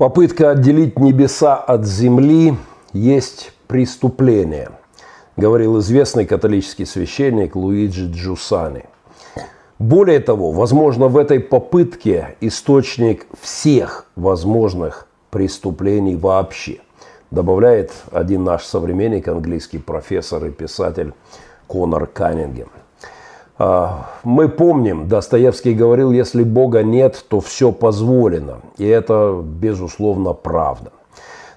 Попытка отделить небеса от земли есть преступление, говорил известный католический священник Луиджи Джусани. Более того, возможно, в этой попытке источник всех возможных преступлений вообще, добавляет один наш современник, английский профессор и писатель Конор Каннингем. А, мы помним, Достоевский говорил, если Бога нет, то все позволено. И это, безусловно, правда.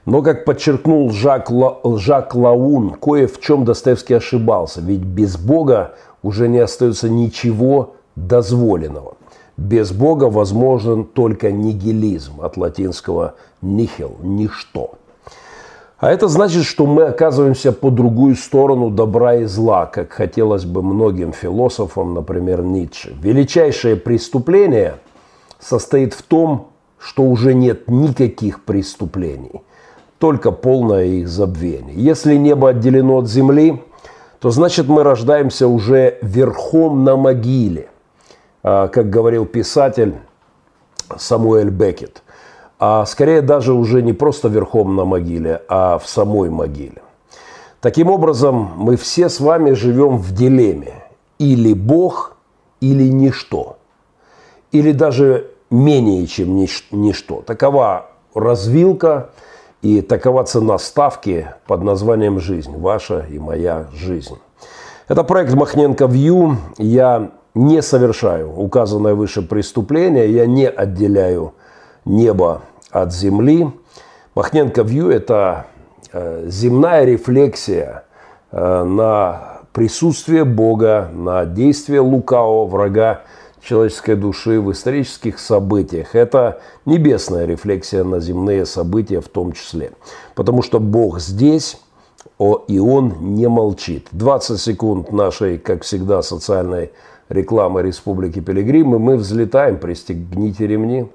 Но, как подчеркнул Жак, Ла, Жак Лаун, кое в чем Достоевский ошибался. Ведь без Бога уже не остается ничего дозволенного. Без Бога возможен только нигилизм, от латинского «нихил» – «ничто». А это значит, что мы оказываемся по другую сторону добра и зла, как хотелось бы многим философам, например, Ницше. Величайшее преступление состоит в том, что уже нет никаких преступлений, только полное их забвение. Если небо отделено от земли, то значит мы рождаемся уже верхом на могиле, а, как говорил писатель Самуэль Беккет а скорее даже уже не просто верхом на могиле, а в самой могиле. Таким образом, мы все с вами живем в дилемме. Или Бог, или ничто. Или даже менее, чем ничто. Такова развилка и такова цена ставки под названием «Жизнь». Ваша и моя жизнь. Это проект Махненко Вью. Я не совершаю указанное выше преступление, я не отделяю небо от Земли. Махненко Вью – это э, земная рефлексия э, на присутствие Бога, на действие лукавого врага человеческой души в исторических событиях. Это небесная рефлексия на земные события в том числе. Потому что Бог здесь, и Он не молчит. 20 секунд нашей, как всегда, социальной рекламы Республики Пилигримы. Мы взлетаем, пристегните ремни.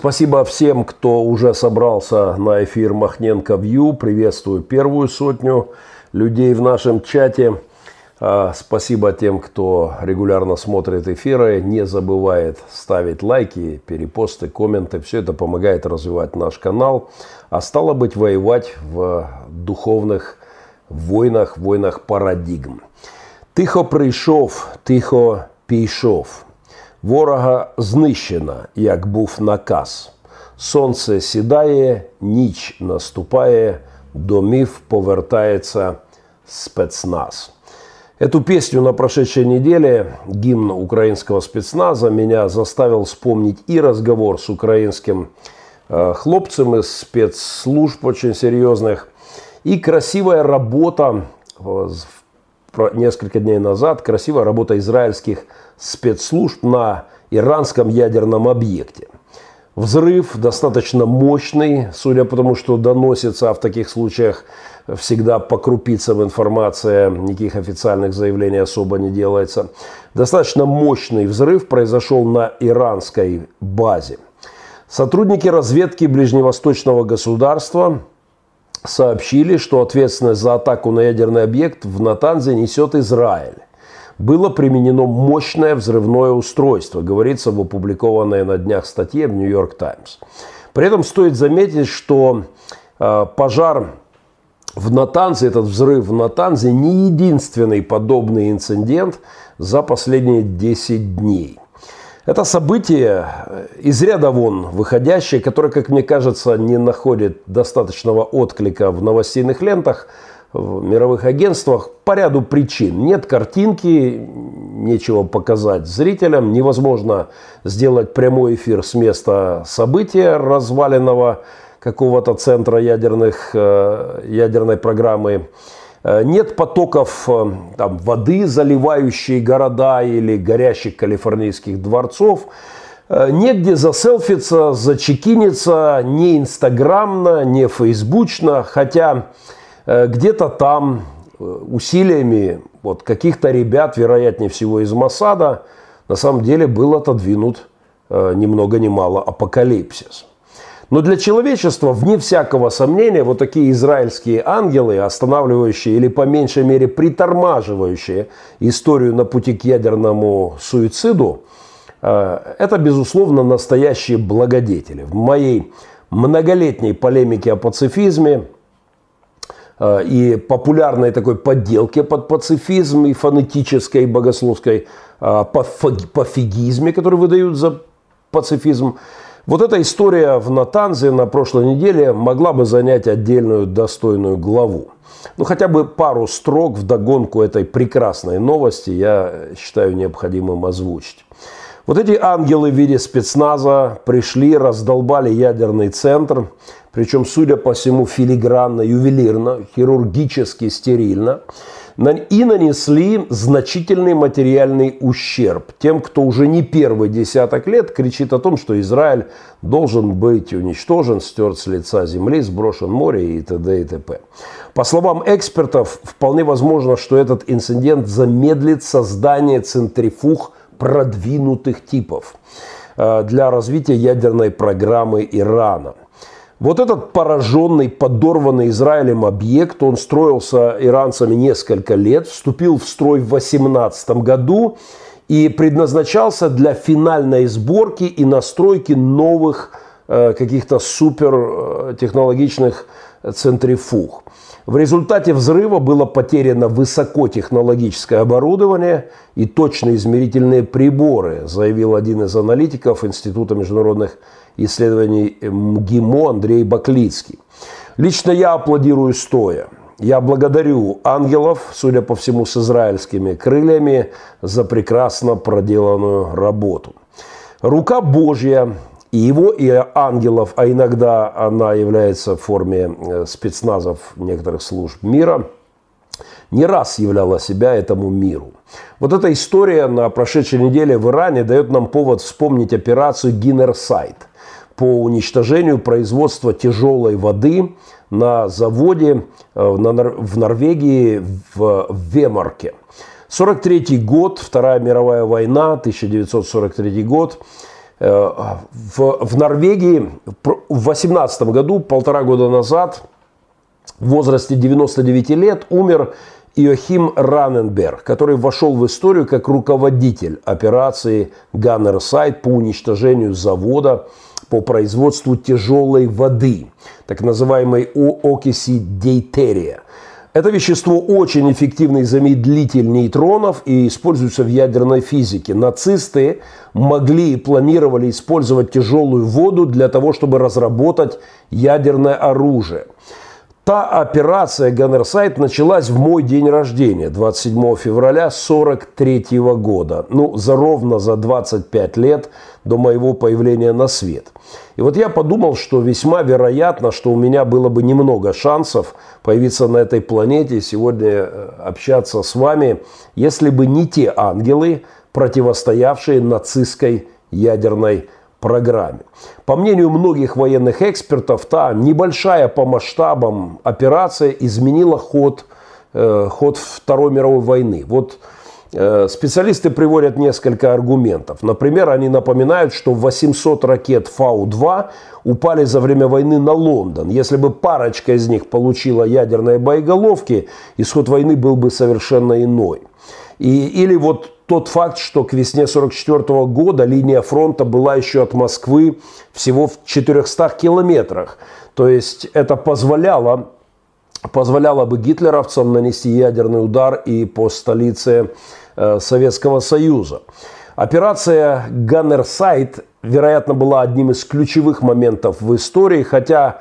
Спасибо всем, кто уже собрался на эфир Махненко Вью. Приветствую первую сотню людей в нашем чате. А, спасибо тем, кто регулярно смотрит эфиры, не забывает ставить лайки, перепосты, комменты. Все это помогает развивать наш канал, а стало быть воевать в духовных войнах, войнах парадигм. Тихо прийшов, тихо пішов. Ворога знищено, як був наказ. Сонце сідає, ніч наступає, домів повертается спецназ. Эту песню на прошедшей неделе, гимн украинского спецназа, меня заставил вспомнить и разговор с украинским э, хлопцем из спецслужб очень серьезных, и красивая работа э, несколько дней назад, красивая работа израильских спецслужб на иранском ядерном объекте. Взрыв достаточно мощный, судя по тому, что доносится, а в таких случаях всегда по крупицам информация, никаких официальных заявлений особо не делается. Достаточно мощный взрыв произошел на иранской базе. Сотрудники разведки ближневосточного государства сообщили, что ответственность за атаку на ядерный объект в Натанзе несет Израиль было применено мощное взрывное устройство, говорится в опубликованной на днях статье в Нью-Йорк Таймс. При этом стоит заметить, что э, пожар в Натанзе, этот взрыв в Натанзе не единственный подобный инцидент за последние 10 дней. Это событие э, из ряда вон выходящее, которое, как мне кажется, не находит достаточного отклика в новостейных лентах – в мировых агентствах по ряду причин. Нет картинки, нечего показать зрителям, невозможно сделать прямой эфир с места события разваленного какого-то центра ядерных, э, ядерной программы. Э, нет потоков э, там, воды, заливающей города или горящих калифорнийских дворцов. Негде заселфиться, зачекиниться, не инстаграмно, не фейсбучно, хотя где-то там усилиями вот, каких-то ребят, вероятнее всего из Масада, на самом деле был отодвинут э, ни много ни мало апокалипсис. Но для человечества, вне всякого сомнения, вот такие израильские ангелы, останавливающие или по меньшей мере притормаживающие историю на пути к ядерному суициду, э, это, безусловно, настоящие благодетели. В моей многолетней полемике о пацифизме э, и популярной такой подделке под пацифизм и фонетической, и богословской э, пофигизме, который выдают за пацифизм, вот эта история в Натанзе на прошлой неделе могла бы занять отдельную достойную главу. Ну, хотя бы пару строк в догонку этой прекрасной новости я считаю необходимым озвучить. Вот эти ангелы в виде спецназа пришли, раздолбали ядерный центр, причем, судя по всему, филигранно, ювелирно, хирургически стерильно – и нанесли значительный материальный ущерб тем, кто уже не первый десяток лет кричит о том, что Израиль должен быть уничтожен, стерт с лица земли, сброшен море и т.д. и т.п. По словам экспертов, вполне возможно, что этот инцидент замедлит создание центрифуг продвинутых типов э, для развития ядерной программы Ирана – вот этот пораженный, подорванный Израилем объект, он строился иранцами несколько лет, вступил в строй в 2018 году и предназначался для финальной сборки и настройки новых э, каких-то супертехнологичных э, центрифуг. В результате взрыва было потеряно высокотехнологическое оборудование и точные измерительные приборы, заявил один из аналитиков Института международных исследований МГИМО Андрей Баклицкий. Лично я аплодирую стоя. Я благодарю ангелов, судя по всему, с израильскими крыльями, за прекрасно проделанную работу. Рука Божья и его, и ангелов, а иногда она является в форме э, спецназов некоторых служб мира, не раз являла себя этому миру. Вот эта история на прошедшей неделе в Иране дает нам повод вспомнить операцию «Гиннерсайт», по уничтожению производства тяжелой воды на заводе э, в Норвегии в Вемарке. 43 год, Вторая мировая война, 1943 год. Э, в, в Норвегии в 18 году, полтора года назад, в возрасте 99 лет, умер Иохим Раненберг, который вошел в историю как руководитель операции Ганнерсайд по уничтожению завода по производству тяжелой воды, так называемой окиси дейтерия. Это вещество очень эффективный замедлитель нейтронов и используется в ядерной физике. Нацисты могли и планировали использовать тяжелую воду для того, чтобы разработать ядерное оружие. Та операция Ганнерсайт началась в мой день рождения, 27 февраля 43 года. Ну, за ровно за 25 лет до моего появления на свет. И вот я подумал, что весьма вероятно, что у меня было бы немного шансов появиться на этой планете и сегодня э, общаться с вами, если бы не те ангелы, противостоявшие нацистской ядерной программе. По мнению многих военных экспертов, та небольшая по масштабам операция изменила ход, э, ход Второй мировой войны. Вот э, специалисты приводят несколько аргументов. Например, они напоминают, что 800 ракет Фау-2 упали за время войны на Лондон. Если бы парочка из них получила ядерные боеголовки, исход войны был бы совершенно иной. И, или вот тот факт, что к весне 1944 года линия фронта была еще от Москвы всего в 400 километрах. То есть это позволяло, позволяло бы гитлеровцам нанести ядерный удар и по столице э, Советского Союза. Операция «Ганнерсайт», вероятно, была одним из ключевых моментов в истории, хотя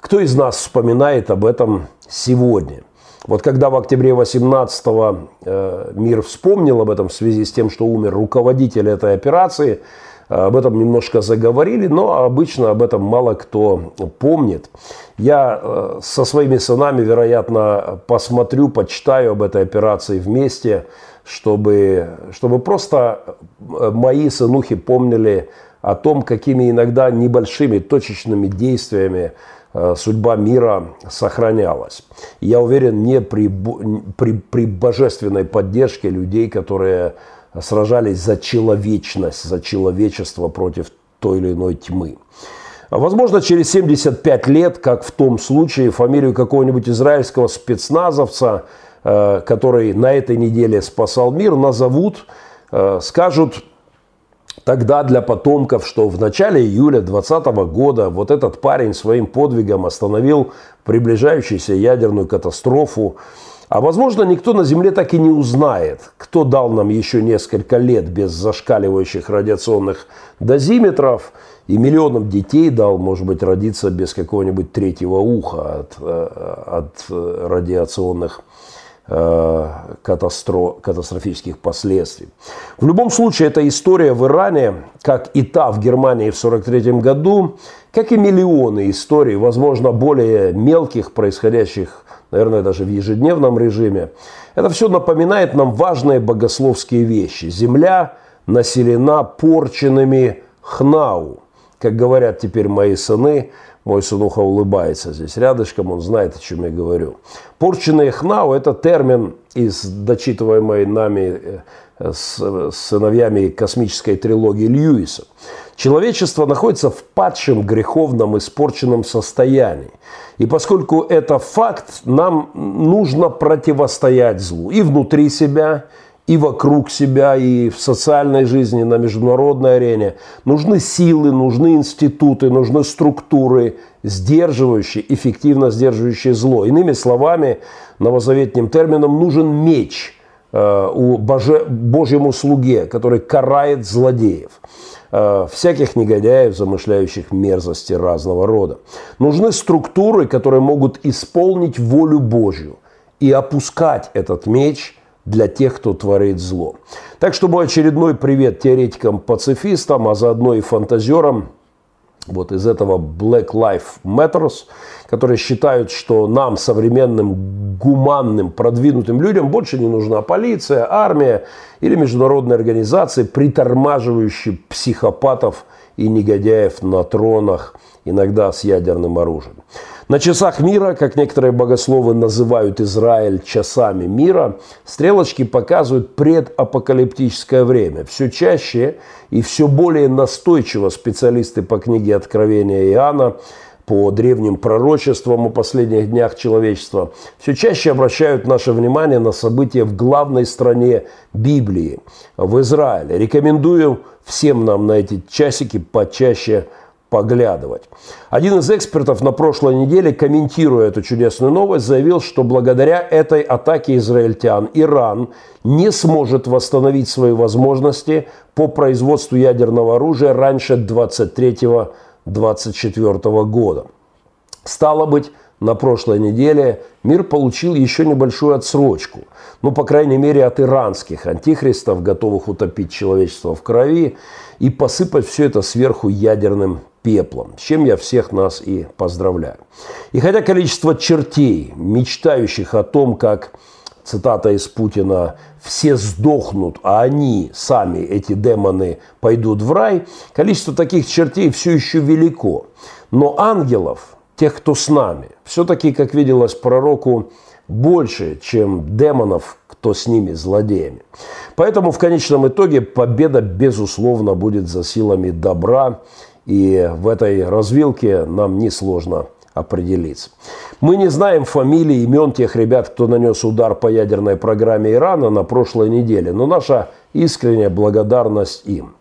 кто из нас вспоминает об этом сегодня? Вот когда в октябре 18-го э, мир вспомнил об этом в связи с тем, что умер руководитель этой операции, э, об этом немножко заговорили, но обычно об этом мало кто помнит. Я э, со своими сынами, вероятно, посмотрю, почитаю об этой операции вместе, чтобы, чтобы просто мои сынухи помнили о том, какими иногда небольшими точечными действиями судьба мира сохранялась. Я уверен, не при, при, при божественной поддержке людей, которые сражались за человечность, за человечество против той или иной тьмы. Возможно, через 75 лет, как в том случае, фамилию какого-нибудь израильского спецназовца, э, который на этой неделе спасал мир, назовут, э, скажут тогда для потомков, что в начале июля 2020 года вот этот парень своим подвигом остановил приближающуюся ядерную катастрофу. А возможно, никто на Земле так и не узнает, кто дал нам еще несколько лет без зашкаливающих радиационных дозиметров – и миллионам детей дал, может быть, родиться без какого-нибудь третьего уха от, э, от радиационных э, катастро, катастрофических последствий. В любом случае, эта история в Иране, как и та в Германии в 1943 году, как и миллионы историй, возможно, более мелких, происходящих, наверное, даже в ежедневном режиме, это все напоминает нам важные богословские вещи. Земля населена порченными хнау – как говорят теперь мои сыны, мой сынуха улыбается здесь рядышком, он знает, о чем я говорю. Порченный хнау – это термин из дочитываемой нами э, с сыновьями космической трилогии Льюиса. Человечество находится в падшем, греховном, испорченном состоянии. И поскольку это факт, нам нужно противостоять злу и внутри себя, вокруг себя, и в социальной жизни, на международной арене. Нужны силы, нужны институты, нужны структуры, сдерживающие, эффективно сдерживающие зло. Иными словами, новозаветным термином нужен меч э, у боже, Божьему слуге, который карает злодеев э, всяких негодяев, замышляющих мерзости разного рода. Нужны структуры, которые могут исполнить волю Божью и опускать этот меч – для тех, кто творит зло. Так что мой очередной привет теоретикам-пацифистам, а заодно и фантазерам вот из этого Black Lives Matters, которые считают, что нам, современным, гуманным, продвинутым людям, больше не нужна полиция, армия или международные организации, притормаживающие психопатов и негодяев на тронах, иногда с ядерным оружием. На часах мира, как некоторые богословы называют Израиль часами мира, стрелочки показывают предапокалиптическое время. Все чаще и все более настойчиво специалисты по книге Откровения Иоанна по древним пророчествам о последних днях человечества, все чаще обращают наше внимание на события в главной стране Библии, в Израиле. Рекомендую всем нам на эти часики почаще поглядывать. Один из экспертов на прошлой неделе, комментируя эту чудесную новость, заявил, что благодаря этой атаке израильтян Иран не сможет восстановить свои возможности по производству ядерного оружия раньше 23-24 года. Стало быть, на прошлой неделе мир получил еще небольшую отсрочку. Ну, по крайней мере, от иранских антихристов, готовых утопить человечество в крови и посыпать все это сверху ядерным пеплом, с чем я всех нас и поздравляю. И хотя количество чертей, мечтающих о том, как, цитата из Путина, все сдохнут, а они, сами, эти демоны, пойдут в рай, количество таких чертей все еще велико. Но ангелов, тех, кто с нами, все-таки, как виделось пророку, больше, чем демонов, кто с ними, злодеями. Поэтому в конечном итоге победа, безусловно, будет за силами добра и в этой развилке нам несложно определиться. Мы не знаем фамилии, имен тех ребят, кто нанес удар по ядерной программе Ирана на прошлой неделе, но наша искренняя благодарность им.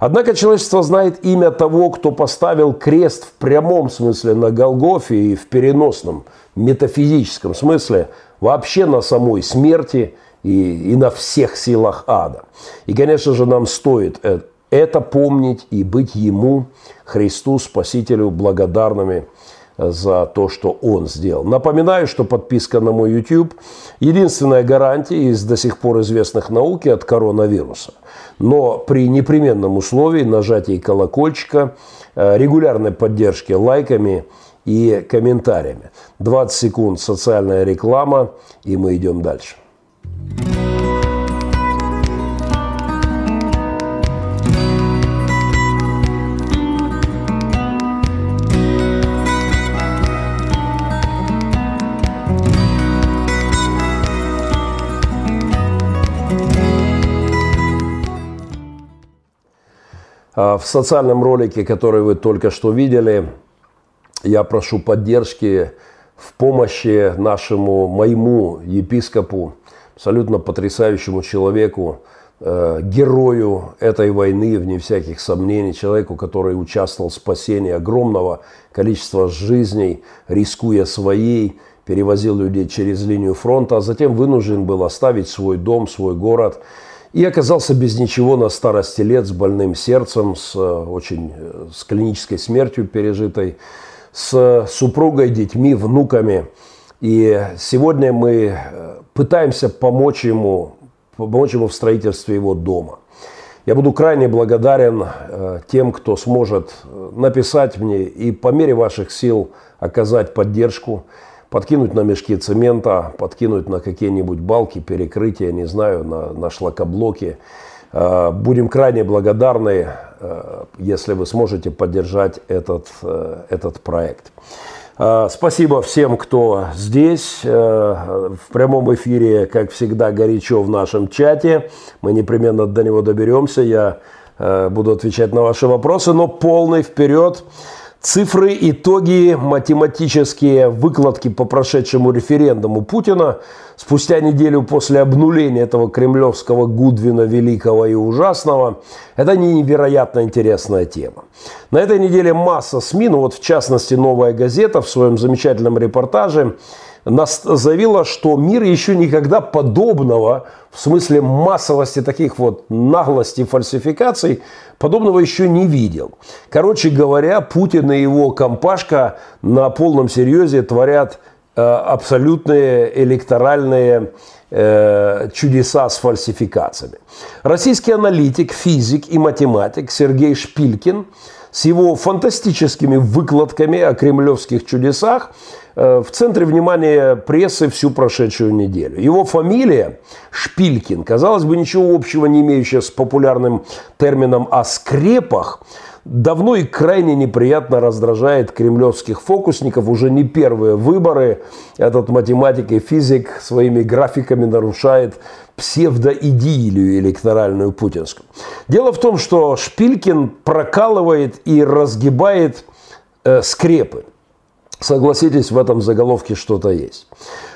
Однако человечество знает имя того, кто поставил крест в прямом смысле на Голгофе и в переносном, метафизическом смысле вообще на самой смерти и, и на всех силах ада. И, конечно же, нам стоит это помнить и быть Ему, Христу, Спасителю, благодарными за то, что Он сделал. Напоминаю, что подписка на мой YouTube – единственная гарантия из до сих пор известных науки от коронавируса. Но при непременном условии нажатия колокольчика, э, регулярной поддержки лайками и комментариями. 20 секунд социальная реклама, и мы идем дальше. В социальном ролике, который вы только что видели, я прошу поддержки в помощи нашему, моему епископу, абсолютно потрясающему человеку, э, герою этой войны, вне всяких сомнений, человеку, который участвовал в спасении огромного количества жизней, рискуя своей, перевозил людей через линию фронта, а затем вынужден был оставить свой дом, свой город и оказался без ничего на старости лет с больным сердцем, с э, очень э, с клинической смертью пережитой, с супругой, детьми, внуками. И сегодня мы э, пытаемся помочь ему, помочь ему в строительстве его дома. Я буду крайне благодарен тем, кто сможет написать мне и по мере ваших сил оказать поддержку подкинуть на мешки цемента, подкинуть на какие-нибудь балки, перекрытия, не знаю, на, на шлакоблоки. Э, будем крайне благодарны, э, если вы сможете поддержать этот, э, этот проект. Спасибо всем, кто здесь, в прямом эфире, как всегда, горячо в нашем чате. Мы непременно до него доберемся. Я буду отвечать на ваши вопросы, но полный вперед. Цифры, итоги, математические выкладки по прошедшему референдуму Путина спустя неделю после обнуления этого кремлевского Гудвина великого и ужасного – это невероятно интересная тема. На этой неделе масса СМИ, ну вот в частности «Новая газета» в своем замечательном репортаже заявила, что мир еще никогда подобного, в смысле массовости таких вот наглостей, фальсификаций, подобного еще не видел. Короче говоря, Путин и его компашка на полном серьезе творят э, абсолютные электоральные э, чудеса с фальсификациями. Российский аналитик, физик и математик Сергей Шпилькин с его фантастическими выкладками о кремлевских чудесах в центре внимания прессы всю прошедшую неделю. Его фамилия Шпилькин, казалось бы, ничего общего не имеющая с популярным термином о скрепах, давно и крайне неприятно раздражает кремлевских фокусников. Уже не первые выборы этот математик и физик своими графиками нарушает псевдоидилию электоральную путинскую. Дело в том, что Шпилькин прокалывает и разгибает э, скрепы. Согласитесь, в этом заголовке что-то есть.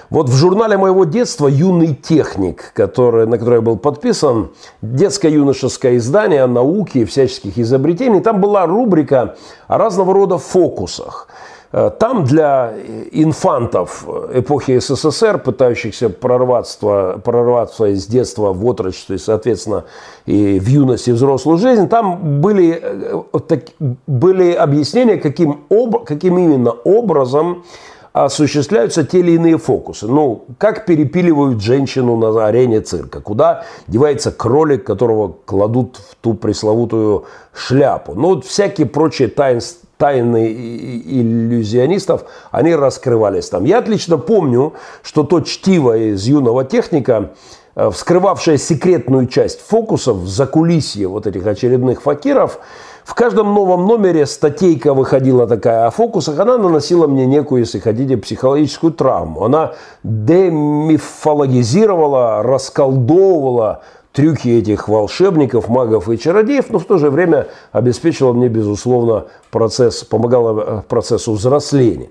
Вот в журнале моего детства «Юный техник», который, на который я был подписан, детско-юношеское издание о науке и всяческих изобретений, там была рубрика о разного рода фокусах – там для инфантов эпохи СССР, пытающихся прорваться, прорваться из детства в отрочество и, соответственно, и в юности, и взрослую жизнь, там были, э, были объяснения, каким, об, каким именно образом осуществляются те или иные фокусы. Ну, как перепиливают женщину на арене цирка, куда девается кролик, которого кладут в ту пресловутую шляпу. Ну, вот всякие прочие таинства тайны иллюзионистов, они раскрывались там. Я отлично помню, что то чтиво из юного техника, э, вскрывавшее секретную часть фокусов за кулисье вот этих очередных факиров, в каждом новом номере статейка выходила такая о фокусах, она наносила мне некую, если хотите, психологическую травму. Она демифологизировала, расколдовывала трюки этих волшебников, магов и чародеев, но в то же время обеспечила мне, безусловно, процесс, помогала э, процессу взросления.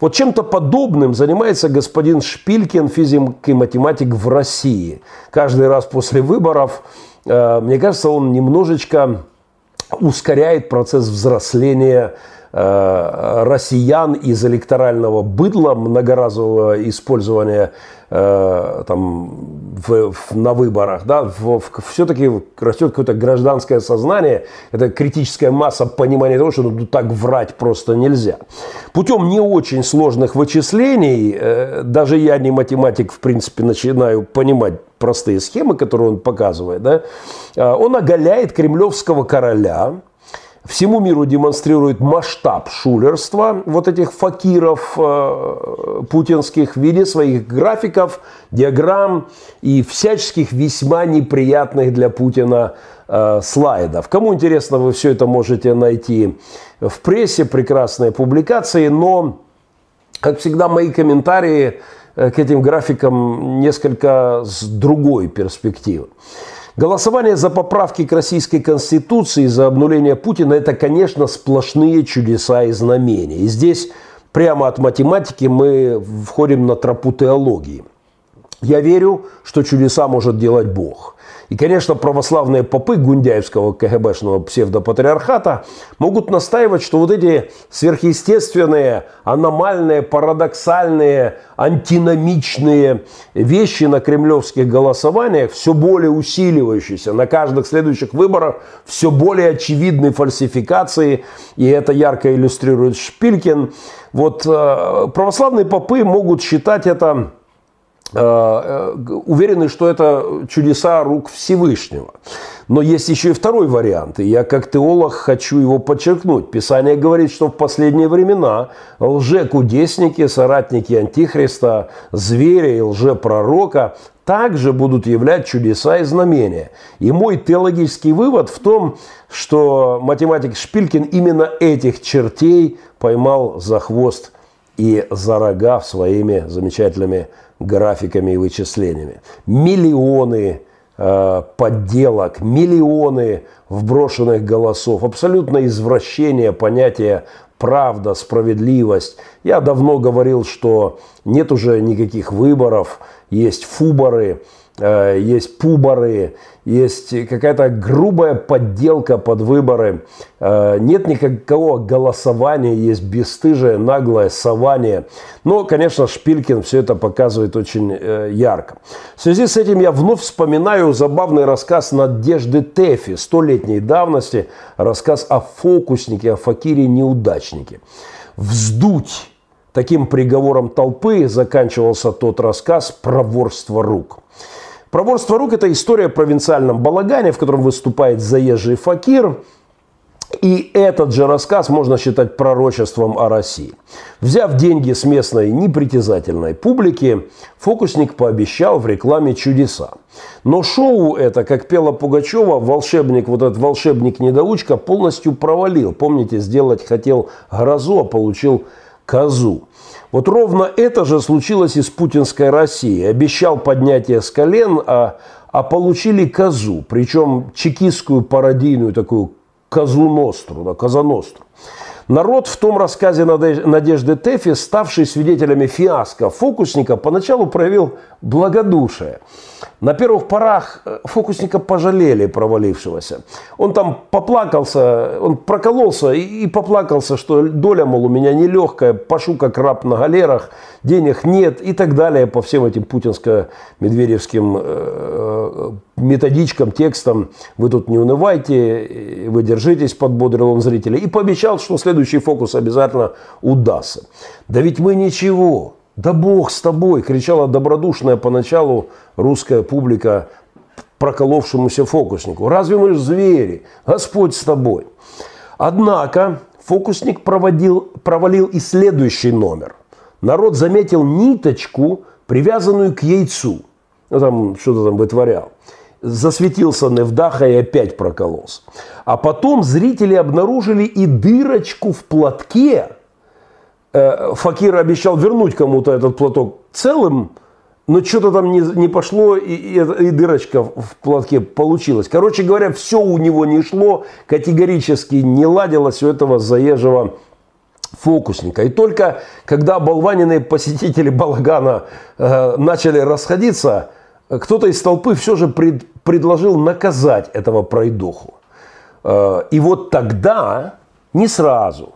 Вот чем-то подобным занимается господин Шпилькин, физик и математик в России. Каждый раз после выборов, э, мне кажется, он немножечко ускоряет процесс взросления Э, россиян из электорального быдла, многоразового использования э, там, в, в, на выборах, да, в, в, все-таки растет какое-то гражданское сознание, это критическая масса понимания того, что ну, так врать просто нельзя. Путем не очень сложных вычислений, э, даже я не математик, в принципе, начинаю понимать простые схемы, которые он показывает, да, он оголяет кремлевского короля, всему миру демонстрирует масштаб шулерства вот этих факиров э, путинских в виде своих графиков, диаграмм и всяческих весьма неприятных для Путина э, слайдов. Кому интересно, вы все это можете найти в прессе, прекрасные публикации, но, как всегда, мои комментарии э, к этим графикам несколько с другой перспективы. Голосование за поправки к российской конституции, за обнуление Путина – это, конечно, сплошные чудеса и знамения. И здесь прямо от математики мы входим на тропу теологии. Я верю, что чудеса может делать Бог – и, конечно, православные попы гундяевского КГБшного псевдопатриархата могут настаивать, что вот эти сверхъестественные, аномальные, парадоксальные, антиномичные вещи на кремлевских голосованиях, все более усиливающиеся на каждых следующих выборах, все более очевидные фальсификации, и это ярко иллюстрирует Шпилькин. Вот э, православные попы могут считать это уверены, что это чудеса рук Всевышнего. Но есть еще и второй вариант, и я как теолог хочу его подчеркнуть. Писание говорит, что в последние времена лжекудесники, соратники Антихриста, звери и лжепророка также будут являть чудеса и знамения. И мой теологический вывод в том, что математик Шпилькин именно этих чертей поймал за хвост и за рога своими замечательными графиками и вычислениями. Миллионы э, подделок, миллионы вброшенных голосов, абсолютно извращение понятия правда, справедливость. Я давно говорил, что нет уже никаких выборов, есть фуборы, Э, есть пуборы, есть какая-то грубая подделка под выборы, э, нет никакого голосования, есть бесстыжее, наглое сование. Но, конечно, Шпилькин все это показывает очень э, ярко. В связи с этим я вновь вспоминаю забавный рассказ Надежды Тэфи, столетней давности, рассказ о фокуснике, о факире-неудачнике. «Вздуть» Таким приговором толпы заканчивался тот рассказ «Проворство рук». Проворство рук – это история о провинциальном балагане, в котором выступает заезжий факир. И этот же рассказ можно считать пророчеством о России. Взяв деньги с местной непритязательной публики, фокусник пообещал в рекламе чудеса. Но шоу это, как пела Пугачева, волшебник, вот этот волшебник-недоучка полностью провалил. Помните, сделать хотел грозу, а получил козу. Вот ровно это же случилось и с путинской Россией. Обещал поднятие с колен, а, а получили козу. Причем чекистскую пародийную такую козу Ностру, да, коза Ностру. Народ в том рассказе Надежды Тэфи, ставший свидетелями фиаско фокусника, поначалу проявил благодушие. На первых порах э, фокусника пожалели провалившегося. Он там поплакался, он прокололся и, поплакался, что доля, мол, у меня нелегкая, пашу как раб на галерах, денег нет и так далее по всем этим путинско-медведевским э, э, методичкам, текстам. Вы тут не унывайте, вы держитесь, подбодрил он зрителей. И пообещал, что следующий фокус обязательно удастся. Да ведь мы ничего, да Бог с тобой, кричала добродушная поначалу русская публика проколовшемуся фокуснику. Разве мы звери? Господь с тобой. Однако фокусник проводил, провалил и следующий номер. Народ заметил ниточку, привязанную к яйцу. Ну, там что-то там вытворял. Засветился Невдаха и опять прокололся. А потом зрители обнаружили и дырочку в платке. Э, Факир обещал вернуть кому-то этот платок целым, но что-то там не, не пошло, и, и, и дырочка в платке получилась. Короче говоря, все у него не шло, категорически не ладилось у этого заезжего фокусника. И только когда болваненные посетители балагана э, начали расходиться, кто-то из толпы все же пред, предложил наказать этого пройдоху. Э, и вот тогда, не сразу,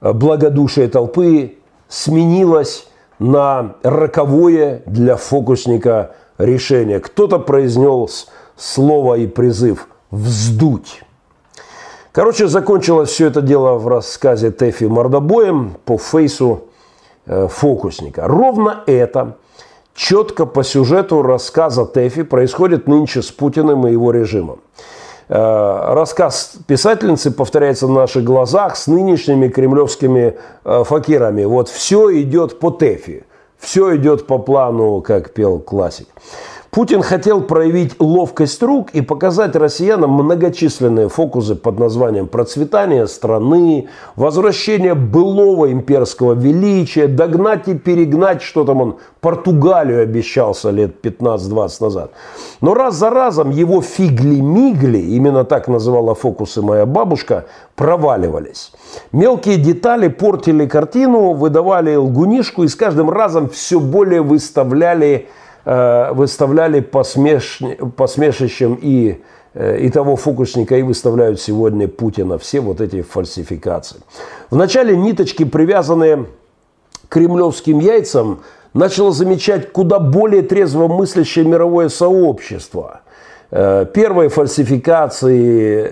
благодушие толпы сменилось на роковое для фокусника решение. Кто-то произнес слово и призыв «вздуть». Короче, закончилось все это дело в рассказе Тэфи мордобоем по фейсу э, фокусника. Ровно это четко по сюжету рассказа Тэфи происходит нынче с Путиным и его режимом. Э, рассказ писательницы повторяется на наших глазах с нынешними кремлевскими э, факирами. Вот все идет по Тэфи, все идет по плану, как пел классик. Путин хотел проявить ловкость рук и показать россиянам многочисленные фокусы под названием процветание страны, возвращение былого имперского величия, догнать и перегнать, что там он Португалию обещался лет 15-20 назад. Но раз за разом его фигли-мигли, именно так называла фокусы моя бабушка, проваливались. Мелкие детали портили картину, выдавали лгунишку и с каждым разом все более выставляли выставляли посмеш... посмешищем и, э, и того фокусника, и выставляют сегодня Путина. Все вот эти фальсификации. Вначале ниточки, привязанные к кремлевским яйцам, начало замечать куда более трезво мыслящее мировое сообщество. Э, первые фальсификации,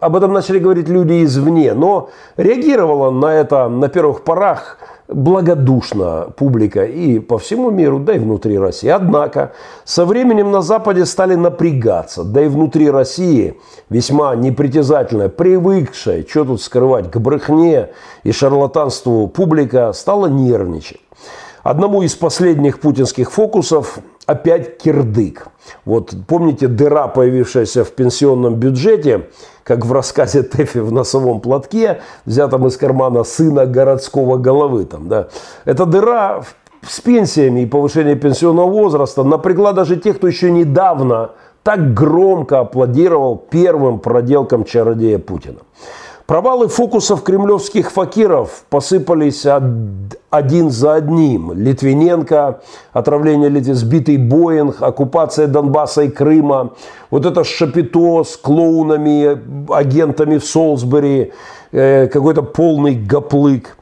об этом начали говорить люди извне, но реагировала на это на первых порах благодушна публика и по всему миру, да и внутри России. Однако со временем на Западе стали напрягаться, да и внутри России весьма непритязательная, привыкшая, что тут скрывать, к брехне и шарлатанству публика стала нервничать. Одному из последних путинских фокусов опять кирдык. Вот помните дыра, появившаяся в пенсионном бюджете, как в рассказе Тэфи в носовом платке, взятом из кармана сына городского головы. Там, да. Эта дыра с пенсиями и повышением пенсионного возраста напрягла даже тех, кто еще недавно так громко аплодировал первым проделкам чародея Путина. Провалы фокусов кремлевских факиров посыпались один за одним. Литвиненко, отравление Литвы, сбитый Боинг, оккупация Донбасса и Крыма. Вот это шапито с клоунами, агентами в Солсбери, э, какой-то полный гоплык.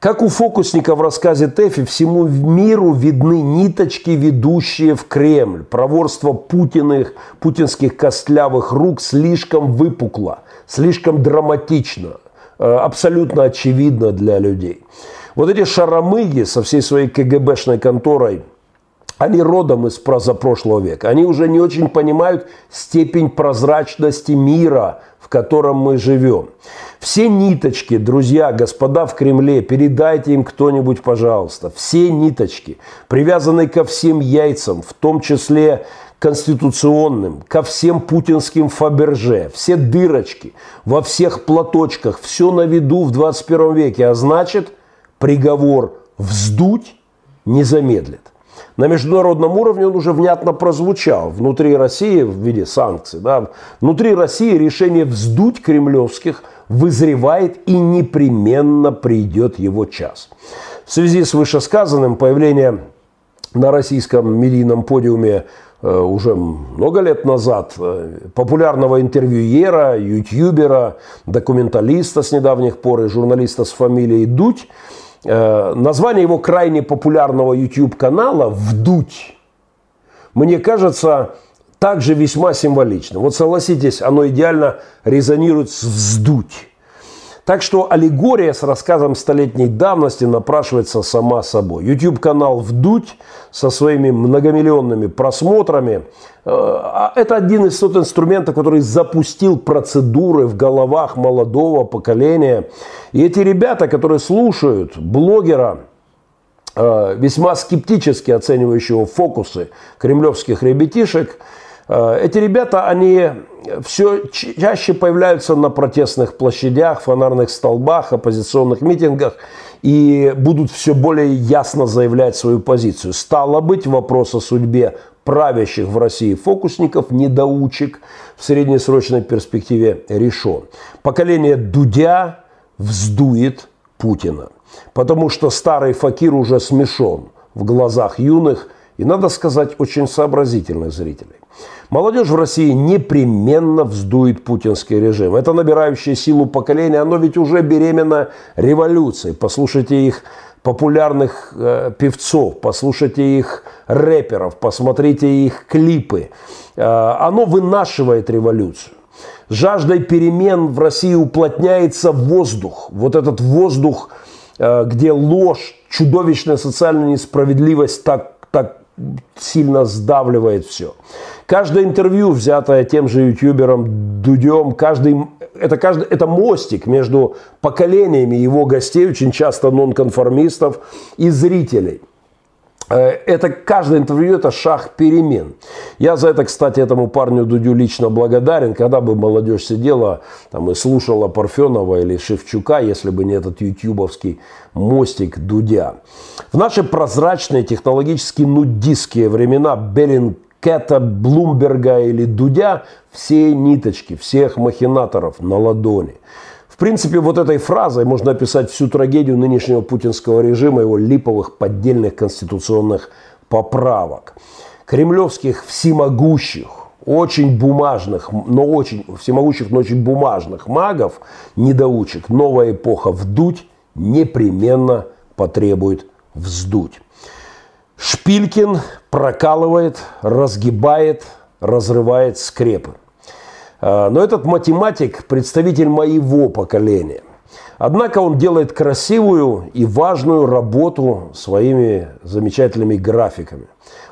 Как у фокусника в рассказе Тэфи, всему миру видны ниточки, ведущие в Кремль. Проворство Путиных, путинских костлявых рук слишком выпукло слишком драматично, э, абсолютно очевидно для людей. Вот эти шаромыги со всей своей КГБшной конторой, они родом из прозапрошлого века. Они уже не очень понимают степень прозрачности мира, в котором мы живем. Все ниточки, друзья, господа в Кремле, передайте им кто-нибудь, пожалуйста. Все ниточки, привязанные ко всем яйцам, в том числе конституционным, ко всем путинским Фаберже, все дырочки, во всех платочках, все на виду в 21 веке, а значит, приговор вздуть не замедлит. На международном уровне он уже внятно прозвучал. Внутри России, в виде санкций, да, внутри России решение вздуть кремлевских вызревает и непременно придет его час. В связи с вышесказанным появление на российском медийном подиуме уже много лет назад э, популярного интервьюера, ютубера, документалиста с недавних пор и журналиста с фамилией Дудь. Э, название его крайне популярного YouTube-канала «Вдуть» мне кажется также весьма символично. Вот согласитесь, оно идеально резонирует с «вздуть». Так что аллегория с рассказом столетней давности напрашивается сама собой. YouTube-канал «Вдуть» со своими многомиллионными просмотрами э, а это один из тот инструментов, который запустил процедуры в головах молодого поколения. И эти ребята, которые слушают блогера, э, весьма скептически оценивающего фокусы кремлевских ребятишек, эти ребята, они все чаще появляются на протестных площадях, фонарных столбах, оппозиционных митингах и будут все более ясно заявлять свою позицию. Стало быть, вопрос о судьбе правящих в России фокусников, недоучек в среднесрочной перспективе решен. Поколение Дудя вздует Путина, потому что старый факир уже смешон в глазах юных и, надо сказать, очень сообразительных зрителей. Молодежь в России непременно вздует путинский режим. Это набирающее силу поколение, оно ведь уже беременно революцией. Послушайте их популярных э, певцов, послушайте их рэперов, посмотрите их клипы. Э, оно вынашивает революцию. Жаждой перемен в России уплотняется воздух. Вот этот воздух, э, где ложь, чудовищная социальная несправедливость так, так сильно сдавливает все. Каждое интервью, взятое тем же ютубером Дудем, каждый, это, каждый, это мостик между поколениями его гостей, очень часто нонконформистов и зрителей. Э, это каждое интервью – это шаг перемен. Я за это, кстати, этому парню Дудю лично благодарен. Когда бы молодежь сидела там, и слушала Парфенова или Шевчука, если бы не этот ютубовский мостик Дудя. В наши прозрачные, технологически нудистские времена Беллинкета, Блумберга или Дудя все ниточки, всех махинаторов на ладони. В принципе, вот этой фразой можно описать всю трагедию нынешнего путинского режима, его липовых поддельных конституционных поправок. Кремлевских всемогущих, очень бумажных, но очень всемогущих, но очень бумажных магов, недоучек, новая эпоха вдуть непременно потребует вздуть. Шпилькин прокалывает, разгибает, разрывает скрепы. А, но этот математик – представитель моего поколения. Однако он делает красивую и важную работу своими замечательными графиками.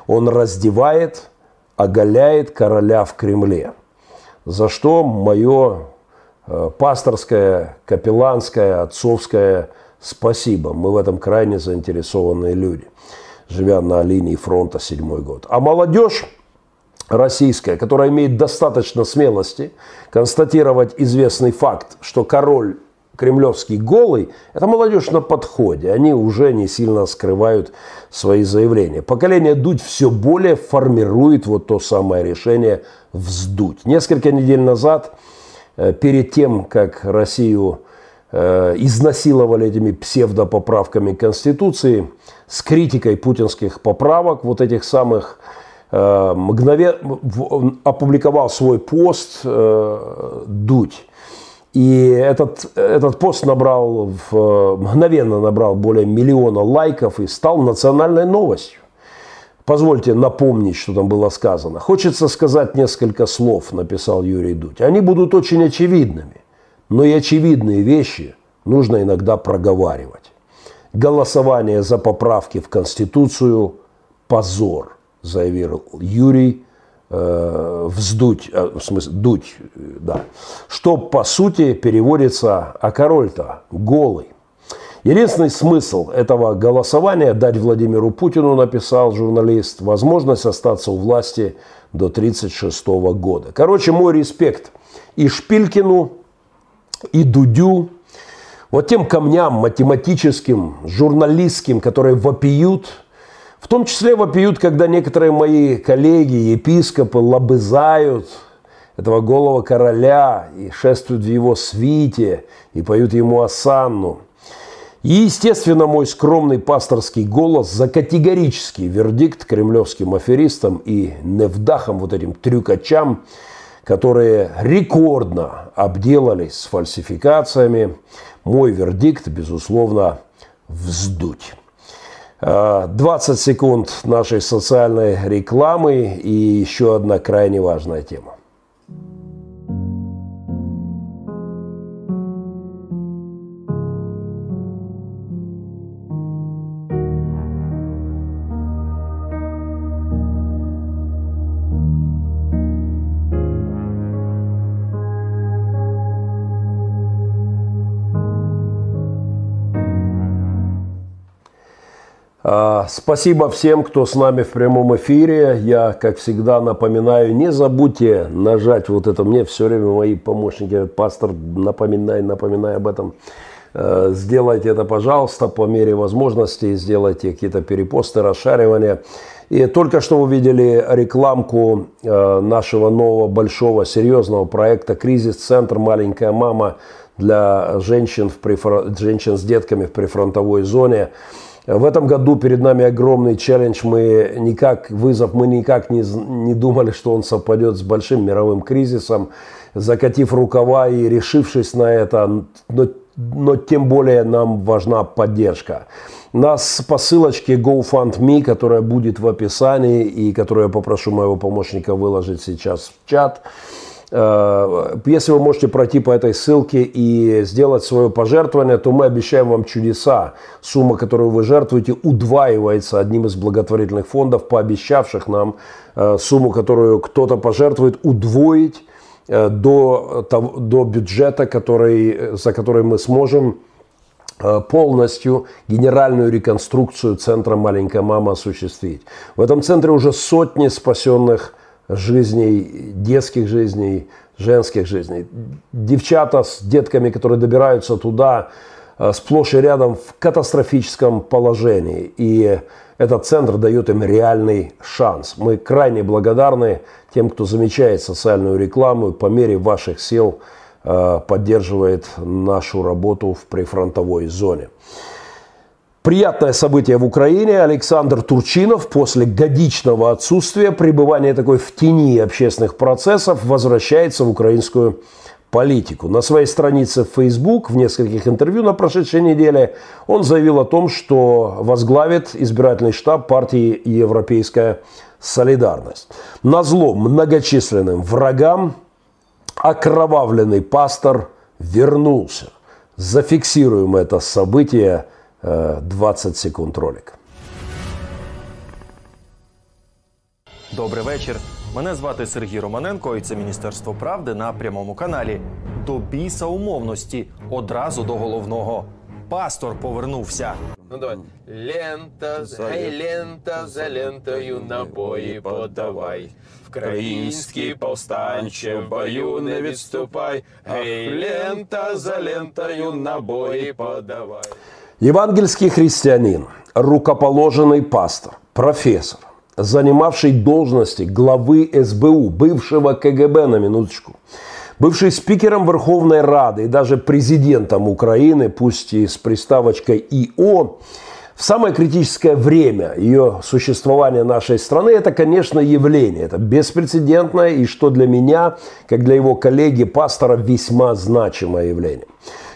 Он раздевает, оголяет короля в Кремле. За что мое э, пасторское, капелланское, отцовское спасибо. Мы в этом крайне заинтересованные люди, живя на линии фронта седьмой год. А молодежь российская, которая имеет достаточно смелости констатировать известный факт, что король кремлевский голый, это молодежь на подходе. Они уже не сильно скрывают свои заявления. Поколение Дудь все более формирует вот то самое решение вздуть. Несколько недель назад, э, перед тем, как Россию э, изнасиловали этими псевдопоправками Конституции, с критикой путинских поправок, вот этих самых мгновенно опубликовал свой пост э, Дудь. И этот, этот пост набрал, в, мгновенно набрал более миллиона лайков и стал национальной новостью. Позвольте напомнить, что там было сказано. Хочется сказать несколько слов, написал Юрий Дудь. Они будут очень очевидными, но и очевидные вещи нужно иногда проговаривать. Голосование за поправки в Конституцию – позор – заявил Юрий, э, вздуть, э, в смысле, дуть, да, что по сути переводится, а король-то голый. Единственный смысл этого голосования дать Владимиру Путину, написал журналист, возможность остаться у власти до 1936 года. Короче, мой респект и Шпилькину, и Дудю, вот тем камням математическим, журналистским, которые вопиют – в том числе вопиют, когда некоторые мои коллеги, епископы, лобызают этого голого короля и шествуют в его свите и поют ему осанну. И, естественно, мой скромный пасторский голос за категорический вердикт кремлевским аферистам и невдахам, вот этим трюкачам, которые рекордно обделались с фальсификациями. Мой вердикт, безусловно, вздуть. 20 секунд нашей социальной рекламы и еще одна крайне важная тема. Спасибо всем, кто с нами в прямом эфире. Я, как всегда, напоминаю, не забудьте нажать вот это. Мне все время мои помощники, пастор, напоминай, напоминай об этом. Э, сделайте это, пожалуйста, по мере возможности. Сделайте какие-то перепосты, расшаривания. И только что увидели рекламку э, нашего нового большого серьезного проекта «Кризис-центр. Маленькая мама» для женщин, в прифрон... женщин с детками в прифронтовой зоне. В этом году перед нами огромный челлендж. Мы никак, вызов, мы никак не, не думали, что он совпадет с большим мировым кризисом. Закатив рукава и решившись на это, но, но тем более нам важна поддержка. Нас по ссылочке GoFundMe, которая будет в описании и которую я попрошу моего помощника выложить сейчас в чат, если вы можете пройти по этой ссылке и сделать свое пожертвование, то мы обещаем вам чудеса. Сумма, которую вы жертвуете, удваивается одним из благотворительных фондов, пообещавших нам э, сумму, которую кто-то пожертвует, удвоить э, до, до бюджета, который, за который мы сможем э, полностью генеральную реконструкцию центра «Маленькая мама» осуществить. В этом центре уже сотни спасенных жизней, детских жизней, женских жизней. Девчата с детками, которые добираются туда, э, сплошь и рядом в катастрофическом положении. И этот центр дает им реальный шанс. Мы крайне благодарны тем, кто замечает социальную рекламу и по мере ваших сил э, поддерживает нашу работу в прифронтовой зоне. Приятное событие в Украине. Александр Турчинов после годичного отсутствия, пребывания такой в тени общественных процессов, возвращается в украинскую политику. На своей странице в Facebook в нескольких интервью на прошедшей неделе он заявил о том, что возглавит избирательный штаб партии «Европейская солидарность». На зло многочисленным врагам окровавленный пастор вернулся. Зафиксируем это событие 20 секунд ролик. Добрий вечір. Мене звати Сергій Романенко, і це Міністерство правди на прямому каналі. До біса умовності одразу до головного. Пастор повернувся. Ну давай. Лента, ей, лента за лентою набої подавай. Вкраїнський повстанче в бою не відступай. Гей, лента за лентою набої подавай. Евангельский христианин, рукоположенный пастор, профессор, занимавший должности главы СБУ, бывшего КГБ на минуточку, бывший спикером Верховной Рады и даже президентом Украины, пусть и с приставочкой ИО, в самое критическое время ее существования нашей страны, это, конечно, явление. Это беспрецедентное и, что для меня, как для его коллеги, пастора, весьма значимое явление.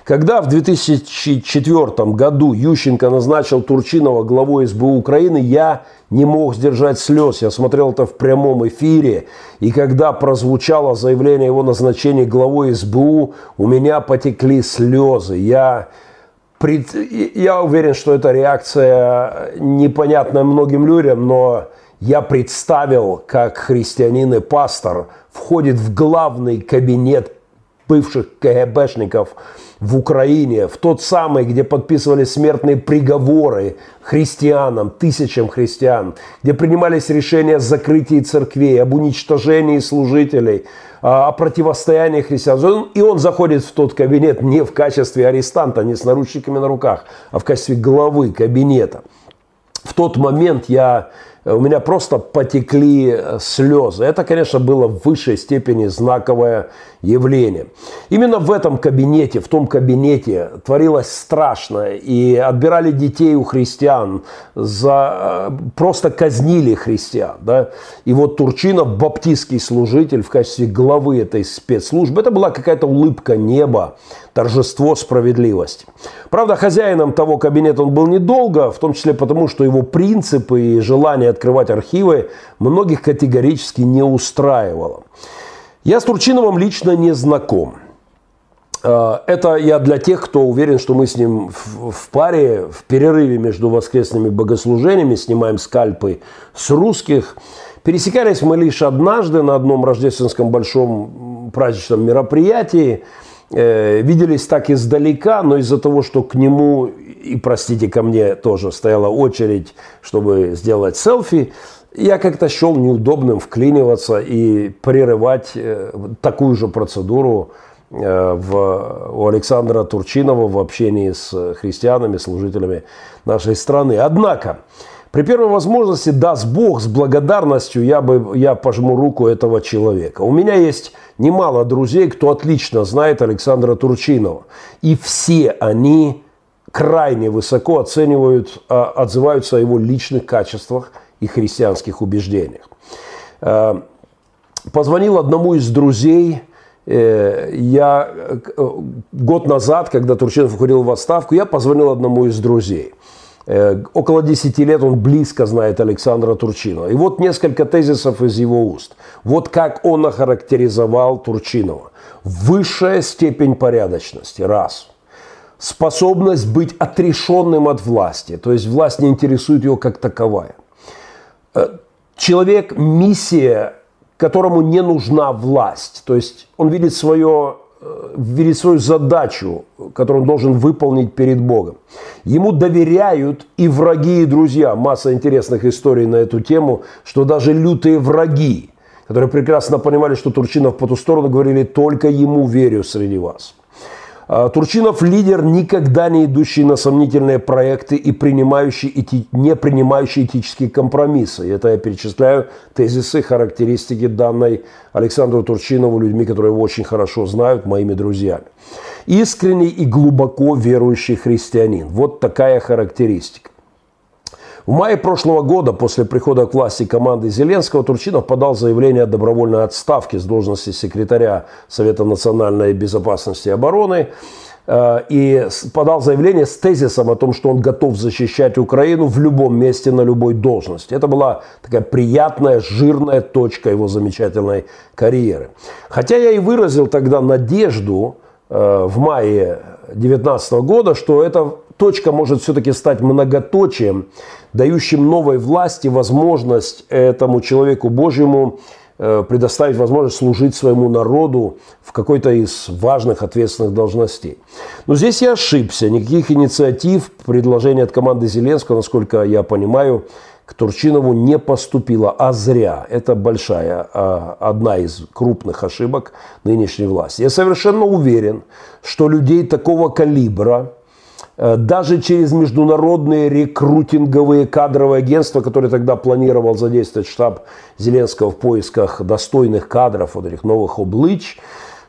Когда в 2004 году Ющенко назначил Турчинова главой СБУ Украины, я не мог сдержать слез. Я смотрел это в прямом эфире. И когда прозвучало заявление его назначения главой СБУ, у меня потекли слезы. Я, пред... я уверен, что эта реакция непонятна многим людям, но я представил, как христианин и пастор входит в главный кабинет бывших КГБшников в Украине, в тот самый, где подписывали смертные приговоры христианам, тысячам христиан, где принимались решения о закрытии церквей, об уничтожении служителей, о противостоянии христиан. И он заходит в тот кабинет не в качестве арестанта, не с наручниками на руках, а в качестве главы кабинета. В тот момент я у меня просто потекли э, слезы. Это, конечно, было в высшей степени знаковое явление. Именно в этом кабинете, в том кабинете творилось страшное. И отбирали детей у христиан, за, э, просто казнили христиан. Да? И вот Турчинов, баптистский служитель в качестве главы этой спецслужбы, это была какая-то улыбка неба торжество справедливости. Правда, хозяином того кабинета он был недолго, в том числе потому, что его принципы и желание открывать архивы многих категорически не устраивало. Я с Турчиновым лично не знаком. А, это я для тех, кто уверен, что мы с ним в паре, в перерыве между воскресными богослужениями снимаем скальпы с русских. Пересекались мы лишь однажды на одном рождественском большом праздничном мероприятии. Э, виделись так издалека, но из-за того, что к нему, и простите, ко мне тоже стояла очередь, чтобы сделать селфи, я как-то счел неудобным вклиниваться и прерывать э, такую же процедуру э, в, у Александра Турчинова в общении с христианами, служителями нашей страны. Однако, при первой возможности, даст Бог, с благодарностью я, бы, я пожму руку этого человека. У меня есть немало друзей, кто отлично знает Александра Турчинова. И все они крайне высоко оценивают, а, отзываются о его личных качествах и христианских убеждениях. А, позвонил одному из друзей, э, я э, год назад, когда Турчинов уходил в отставку, я позвонил одному из друзей. Э, около 10 лет он близко знает Александра Турчинова. И вот несколько тезисов из его уст. Вот как он охарактеризовал Турчинова. Высшая степень порядочности. Раз. Способность быть отрешенным от власти. То есть власть не интересует его как таковая. Э, человек – миссия, которому не нужна власть. То есть он видит свое видит свою задачу, которую он должен выполнить перед Богом. Ему доверяют и враги, и друзья. Масса интересных историй на эту тему, что даже лютые враги, которые прекрасно понимали, что Турчинов по ту сторону, говорили, только ему верю среди вас. А, Турчинов лидер, никогда не идущий на сомнительные проекты и принимающий эти, не принимающий этические компромиссы. Это я перечисляю тезисы, характеристики данной Александру Турчинову, людьми, которые его очень хорошо знают, моими друзьями. Искренний и глубоко верующий христианин. Вот такая характеристика. В мае прошлого года, после прихода к власти команды Зеленского, Турчинов подал заявление о добровольной отставке с должности секретаря Совета национальной безопасности и обороны э, и подал заявление с тезисом о том, что он готов защищать Украину в любом месте, на любой должности. Это была такая приятная, жирная точка его замечательной карьеры. Хотя я и выразил тогда надежду э, в мае 2019 года, что эта точка может все-таки стать многоточием, дающим новой власти возможность этому человеку Божьему э, предоставить возможность служить своему народу в какой-то из важных ответственных должностей. Но здесь я ошибся. Никаких инициатив, предложений от команды Зеленского, насколько я понимаю, к Турчинову не поступило, а зря. Это большая, а, одна из крупных ошибок нынешней власти. Я совершенно уверен, что людей такого калибра, даже через международные рекрутинговые кадровые агентства, которые тогда планировал задействовать штаб Зеленского в поисках достойных кадров, вот этих новых облыч,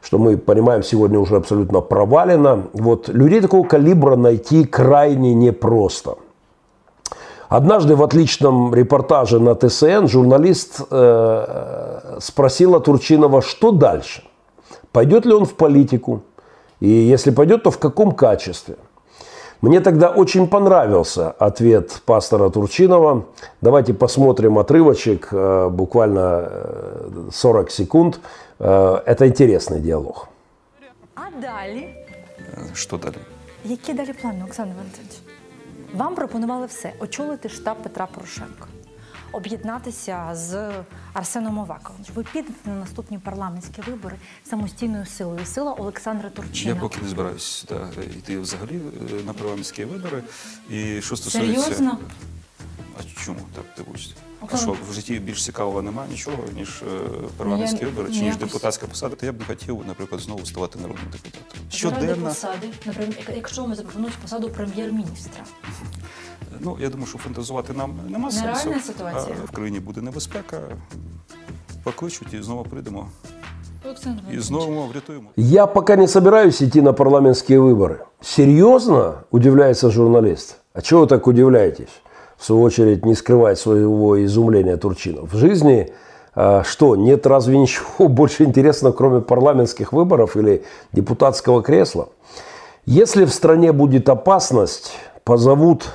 что мы понимаем сегодня уже абсолютно провалено. Вот людей такого калибра найти крайне непросто. Однажды в отличном репортаже на ТСН журналист э, спросила Турчинова, что дальше. Пойдет ли он в политику? И если пойдет, то в каком качестве? Мне тогда очень понравился ответ пастора Турчинова. Давайте посмотрим отрывочек, э, буквально 40 э, секунд. Э, это интересный диалог. А далі? Що далі? Які далі плани, Олександр Валентинович? Вам пропонували все очолити штаб Петра Порошенка Об'єднатися з Арсеном Оваковим. Ви підете на наступні парламентські вибори самостійною силою. Сила Олександра Турчина. Я поки не збираюся да, йти взагалі е, на парламентські вибори. І що стосується серйозно? А чому так дивуєшся? А що в житті більш цікавого немає нічого, ніж е, парламентські вибори, чи ніж депутатська посада, то я б не хотів, наприклад, знову ставати народним депутатом. Щоденно, посади, наприклад, якщо вам запропонують посаду прем'єр-міністра. ну я думаю, що фантазувати нам нема Нереальна сенсу. ситуація. А в країні буде небезпека. Покличуть і знову прийдемо. Олександр І Валентинович, знову врятуємо. Я пока не собираюсь идти на парламентские выборы. Серьезно? Удивляется журналист. А чего вы так удивляетесь? В свою очередь не скрывает своего изумления Турчинов. В жизни а, что, нет разве ничего больше интересного, кроме парламентских выборов или депутатского кресла? Если в стране будет опасность, позовут,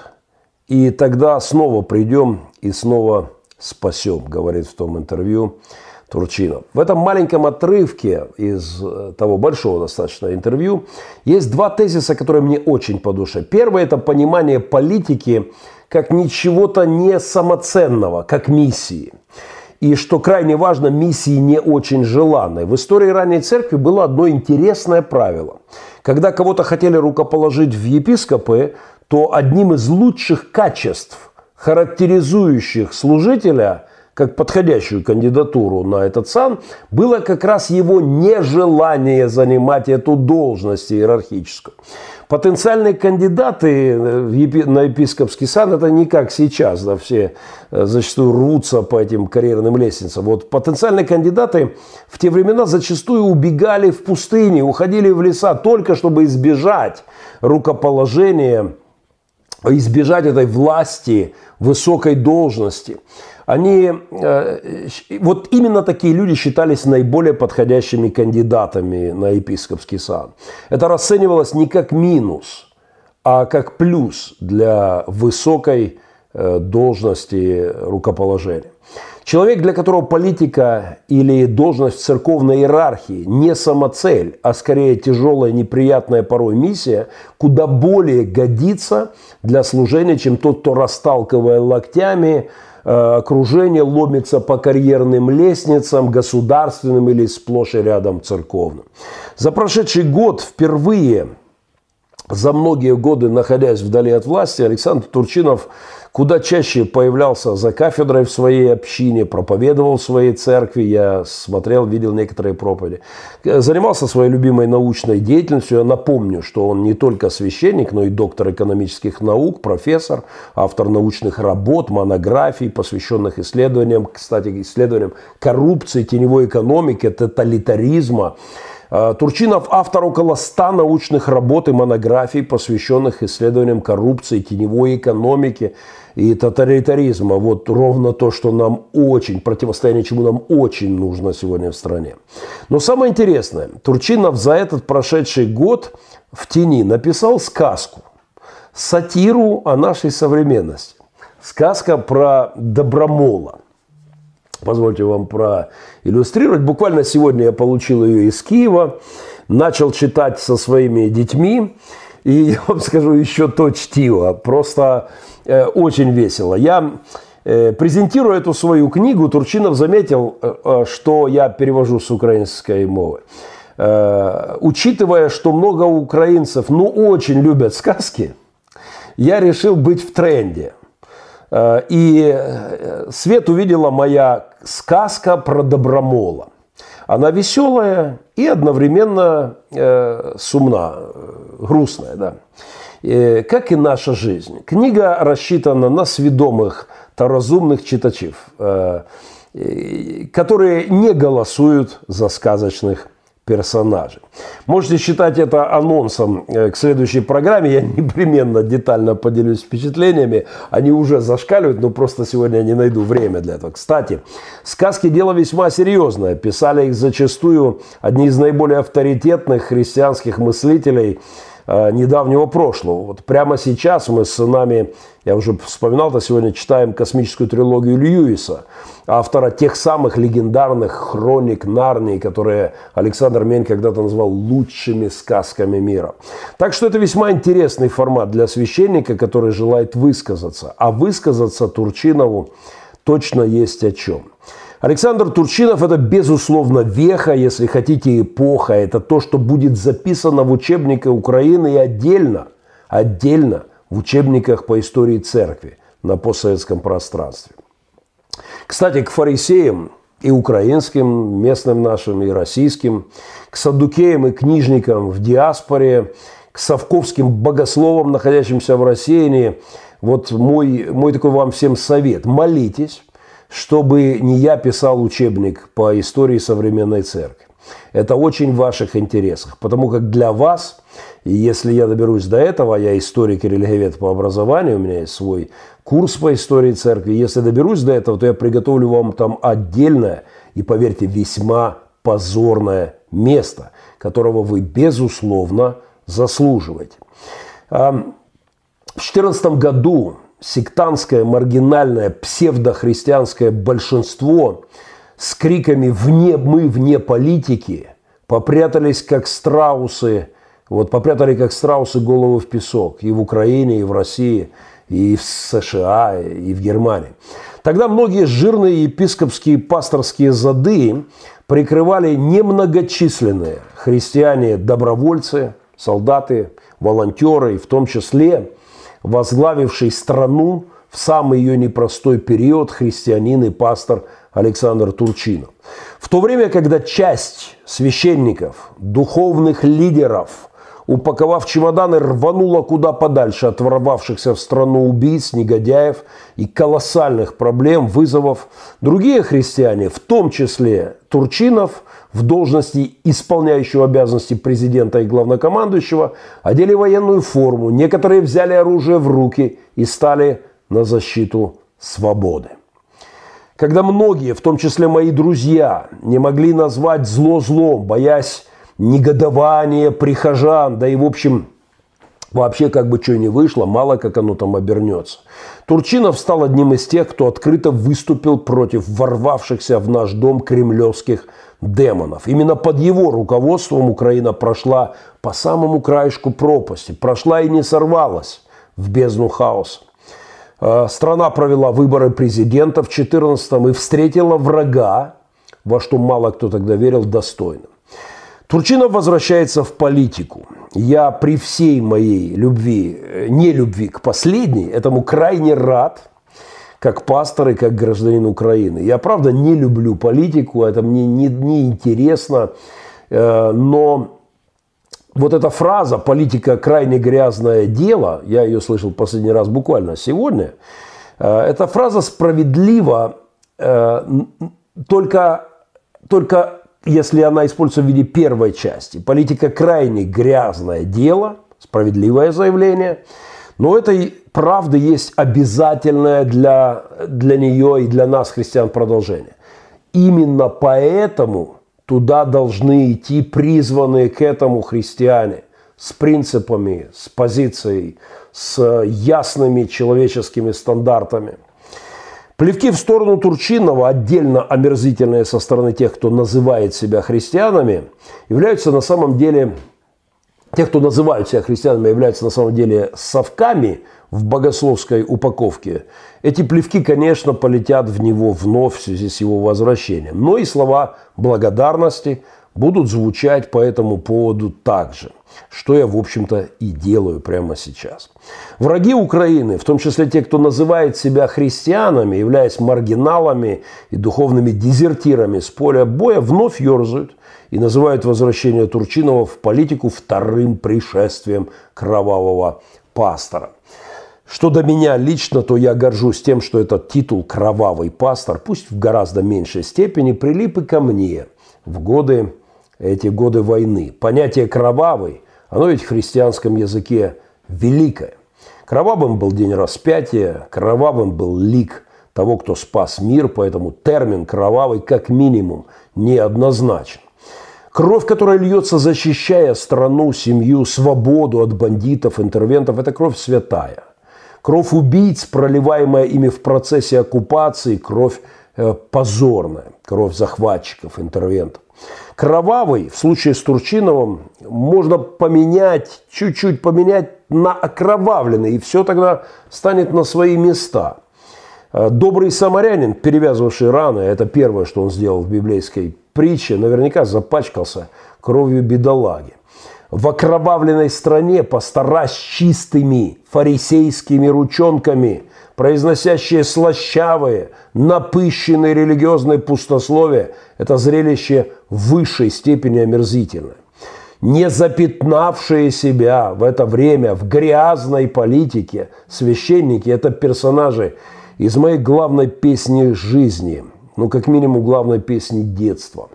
и тогда снова придем и снова спасем, говорит в том интервью Турчинов. В этом маленьком отрывке из э, того большого достаточно интервью есть два тезиса, которые мне очень по душе. Первый – это понимание политики как ничего-то не самоценного, как миссии. И что крайне важно, миссии не очень желанной. В истории ранней церкви было одно интересное правило. Когда кого-то хотели рукоположить в епископы, то одним из лучших качеств, характеризующих служителя, как подходящую кандидатуру на этот сан, было как раз его нежелание занимать эту должность иерархическую. Потенциальные кандидаты э, на епископский сан это не как сейчас, да, все э, зачастую рвутся по этим карьерным лестницам. Вот потенциальные кандидаты в те времена зачастую убегали в пустыни, уходили в леса только чтобы избежать рукоположения избежать этой власти, высокой должности. Они, э, вот именно такие люди считались наиболее подходящими кандидатами на епископский сан. Это расценивалось не как минус, а как плюс для высокой э, должности рукоположения. Человек, для которого политика или должность в церковной иерархии не самоцель, а скорее тяжелая, неприятная порой миссия, куда более годится для служения, чем тот, кто расталкивая локтями, э, окружение ломится по карьерным лестницам, государственным или сплошь и рядом церковным. За прошедший год впервые за многие годы, находясь вдали от власти, Александр Турчинов куда чаще появлялся за кафедрой в своей общине, проповедовал в своей церкви, я смотрел, видел некоторые проповеди. Занимался своей любимой научной деятельностью. Я напомню, что он не только священник, но и доктор экономических наук, профессор, автор научных работ, монографий, посвященных исследованиям, кстати, исследованиям коррупции, теневой экономики, тоталитаризма. А, Турчинов автор около 100 научных работ и монографий, посвященных исследованиям коррупции, теневой экономики, и тоталитаризма. Вот ровно то, что нам очень, противостояние чему нам очень нужно сегодня в стране. Но самое интересное, Турчинов за этот прошедший год в тени написал сказку, сатиру о нашей современности. Сказка про Добромола. Позвольте вам проиллюстрировать. Буквально сегодня я получил ее из Киева, начал читать со своими детьми. И я вам скажу еще то чтиво. Просто Э, очень весело. Я э, презентируя эту свою книгу, Турчинов заметил, э, что я перевожу с украинской мовы. Учитывая, что много украинцев, ну, очень любят сказки, я решил быть в тренде. И свет увидела моя сказка про Добромола. Она веселая и одновременно сумна, грустная, да. Э, как и наша жизнь. Книга рассчитана на сведомых та разумных читачів, э, которые не голосуют за сказочных персонажей. Можете считать это анонсом э, к следующей программе. Я непременно детально поделюсь впечатлениями. Они уже зашкаливают, но просто сегодня я не найду время для этого. Кстати, сказки – дело весьма серьезное. Писали их зачастую одни из наиболее авторитетных христианских мыслителей – недавнего прошлого. Вот прямо сейчас мы с сынами, я уже вспоминал это сегодня, читаем космическую трилогию Льюиса, автора тех самых легендарных хроник Нарнии, которые Александр Мень когда-то назвал лучшими сказками мира. Так что это весьма интересный формат для священника, который желает высказаться. А высказаться Турчинову точно есть о чем. Александр Турчинов – это, безусловно, веха, если хотите, эпоха. Это то, что будет записано в учебниках Украины и отдельно, отдельно в учебниках по истории церкви на постсоветском пространстве. Кстати, к фарисеям и украинским, местным нашим, и российским, к садукеям и книжникам в диаспоре, к совковским богословам, находящимся в России, вот мой, мой такой вам всем совет. Молитесь, чтобы не я писал учебник по истории современной церкви. Это очень в ваших интересах, потому как для вас, и если я доберусь до этого, я историк и религиовед по образованию, у меня есть свой курс по истории церкви, если доберусь до этого, то я приготовлю вам там отдельное и, поверьте, весьма позорное место, которого вы, безусловно, заслуживаете. В 2014 году сектантское, маргинальное, псевдохристианское большинство с криками «вне, мы вне политики» попрятались как страусы, вот попрятали как страусы голову в песок и в Украине, и в России, и в США, и в Германии. Тогда многие жирные епископские пасторские зады прикрывали немногочисленные христиане-добровольцы, солдаты, волонтеры, в том числе – возглавивший страну в самый ее непростой период христианин и пастор Александр Турчинов. В то время, когда часть священников, духовных лидеров, упаковав чемоданы, рванула куда подальше от ворвавшихся в страну убийц, негодяев и колоссальных проблем, вызовов, другие христиане, в том числе Турчинов, в должности исполняющего обязанности президента и главнокомандующего, одели военную форму, некоторые взяли оружие в руки и стали на защиту свободы. Когда многие, в том числе мои друзья, не могли назвать зло злом, боясь негодования прихожан, да и в общем Вообще, как бы что ни вышло, мало как оно там обернется. Турчинов стал одним из тех, кто открыто выступил против ворвавшихся в наш дом кремлевских демонов. Именно под его руководством Украина прошла по самому краешку пропасти, прошла и не сорвалась в бездну хаоса. Э, страна провела выборы президента в 2014 и встретила врага, во что мало кто тогда верил, достойно. Турчинов возвращается в политику. Я при всей моей любви, э, не любви к последней, этому крайне рад, как пастор и как гражданин Украины. Я, правда, не люблю политику, это мне не, не интересно, э, но вот эта фраза «политика – крайне грязное дело», я ее слышал последний раз буквально сегодня, э, эта фраза справедлива только, только если она используется в виде первой части. Политика крайне грязное дело, справедливое заявление, но этой правды есть обязательное для, для нее и для нас, христиан, продолжение. Именно поэтому туда должны идти призванные к этому христиане с принципами, с позицией, с ясными человеческими стандартами – Плевки в сторону Турчинова, отдельно омерзительные со стороны тех, кто называет себя христианами, являются на самом деле, тех, кто называют себя христианами, являются на самом деле совками в богословской упаковке. Эти плевки, конечно, полетят в него вновь в связи с его возвращением. Но и слова благодарности будут звучать по этому поводу также – что я, в общем-то, и делаю прямо сейчас. Враги Украины, в том числе те, кто называет себя христианами, являясь маргиналами и духовными дезертирами с поля боя, вновь ерзают и называют возвращение Турчинова в политику вторым пришествием кровавого пастора. Что до меня лично, то я горжусь тем, что этот титул «кровавый пастор», пусть в гораздо меньшей степени, прилип и ко мне в годы, эти годы войны. Понятие «кровавый» Оно ведь в христианском языке великое. Кровавым был день распятия, кровавым был лик того, кто спас мир, поэтому термин «кровавый» как минимум неоднозначен. Кровь, которая льется, защищая страну, семью, свободу от бандитов, интервентов, это кровь святая. Кровь убийц, проливаемая ими в процессе оккупации, кровь э, позорная, кровь захватчиков, интервентов. Кровавый в случае с Турчиновым можно поменять, чуть-чуть поменять на окровавленный, и все тогда станет на свои места. Э, добрый самарянин, перевязывавший раны, это первое, что он сделал в библейской притче, наверняка запачкался кровью бедолаги. В окровавленной стране пастора с чистыми фарисейскими ручонками – произносящие слащавые, напыщенные религиозные пустословия, это зрелище высшей степени омерзительное. Не запятнавшие себя в это время в грязной политике священники – это персонажи из моей главной песни жизни, ну, как минимум, главной песни детства.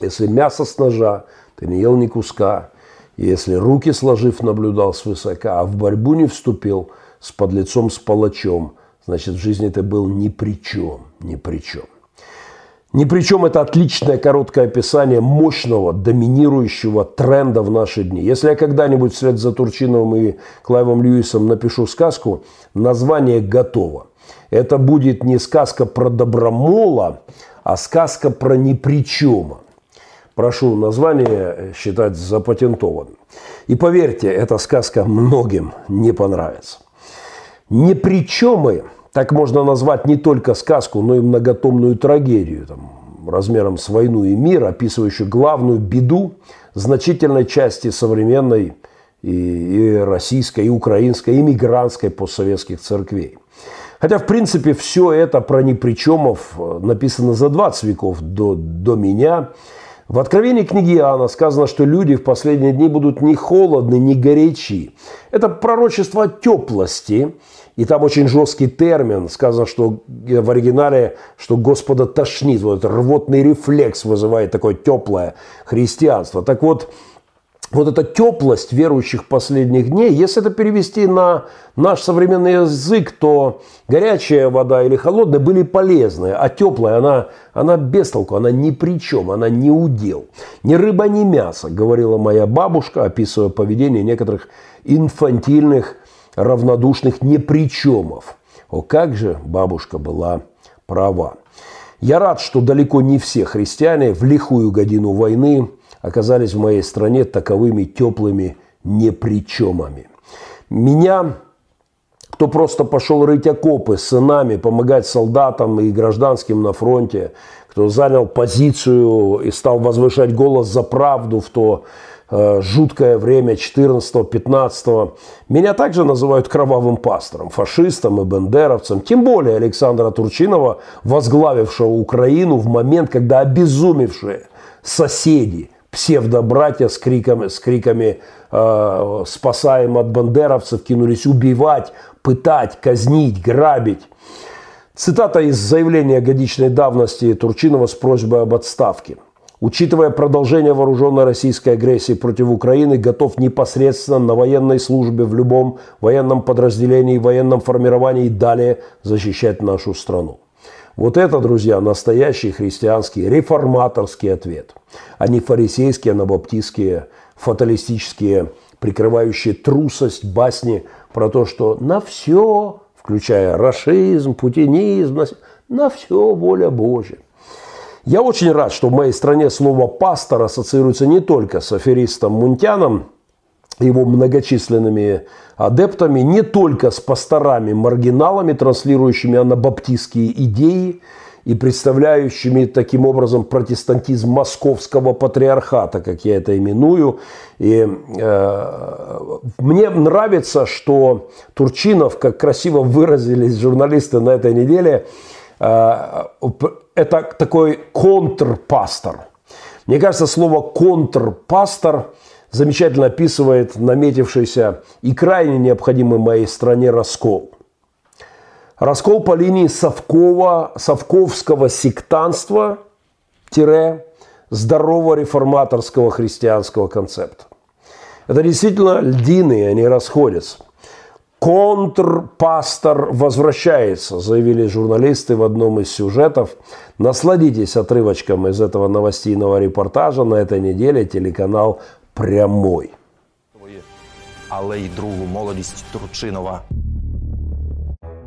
Если мясо с ножа, ты не ел ни куска, если руки сложив наблюдал свысока, а в борьбу не вступил – с подлецом, с палачом, значит, в жизни ты был ни при чем, ни при чем. Ни при это отличное короткое описание мощного, доминирующего тренда в наши дни. Если я когда-нибудь вслед за Турчиновым и Клайвом Льюисом напишу сказку, название готово. Это будет не сказка про добромола, а сказка про непричема. Прошу название считать запатентованным. И поверьте, эта сказка многим не понравится. Непричемы, так можно назвать не только сказку, но и многотомную трагедию, там, размером с войну и мир, описывающую главную беду значительной части современной и, и российской, и украинской, и мигрантской постсоветских церквей. Хотя, в принципе, все это про непричемов написано за 20 веков до, до меня – в Откровении книги Иоанна сказано, что люди в последние дни будут не холодны, не горячи. Это пророчество теплости, и там очень жесткий термин. Сказано, что в оригинале, что Господа тошнит. Вот рвотный рефлекс вызывает такое теплое христианство. Так вот, вот эта теплость верующих последних дней, если это перевести на наш современный язык, то горячая вода или холодная были полезны, а теплая, она, она без толку, она ни при чем, она не удел. Ни рыба, ни мясо, говорила моя бабушка, описывая поведение некоторых инфантильных, равнодушных непричемов. О, как же бабушка была права. Я рад, что далеко не все христиане в лихую годину войны оказались в моей стране таковыми теплыми непричемами. Меня кто просто пошел рыть окопы с сынами, помогать солдатам и гражданским на фронте, кто занял позицию и стал возвышать голос за правду в то э, жуткое время 14-15. Меня также называют кровавым пастором, фашистом и бендеровцем. Тем более Александра Турчинова, возглавившего Украину в момент, когда обезумевшие соседи, псевдобратья с криками, с криками э, «спасаем от бандеровцев» кинулись убивать, пытать, казнить, грабить. Цитата из заявления годичной давности Турчинова с просьбой об отставке. Учитывая продолжение вооруженной российской агрессии против Украины, готов непосредственно на военной службе в любом военном подразделении, военном формировании и далее защищать нашу страну. Вот это, друзья, настоящий христианский реформаторский ответ, а не фарисейские, анабаптистские, фаталистические, прикрывающие трусость басни про то, что на все, включая расизм, путинизм, на, все воля Божья. Я очень рад, что в моей стране слово «пастор» ассоциируется не только с аферистом Мунтяном, его многочисленными адептами, не только с пасторами-маргиналами, транслирующими анабаптистские идеи и представляющими таким образом протестантизм московского патриархата, как я это именую. И э, мне нравится, что Турчинов, как красиво выразились журналисты на этой неделе, э, это такой контрпастор. Мне кажется, слово контрпастор замечательно описывает наметившийся и крайне необходимый моей стране раскол. Раскол по линии Совкова, совковского сектанства тире здорового реформаторского христианского концепта. Это действительно льдины, они расходятся. Контрпастор возвращается, заявили журналисты в одном из сюжетов. Насладитесь отрывочком из этого новостейного репортажа на этой неделе телеканал «Прямой». Але й другу молодість Турчинова.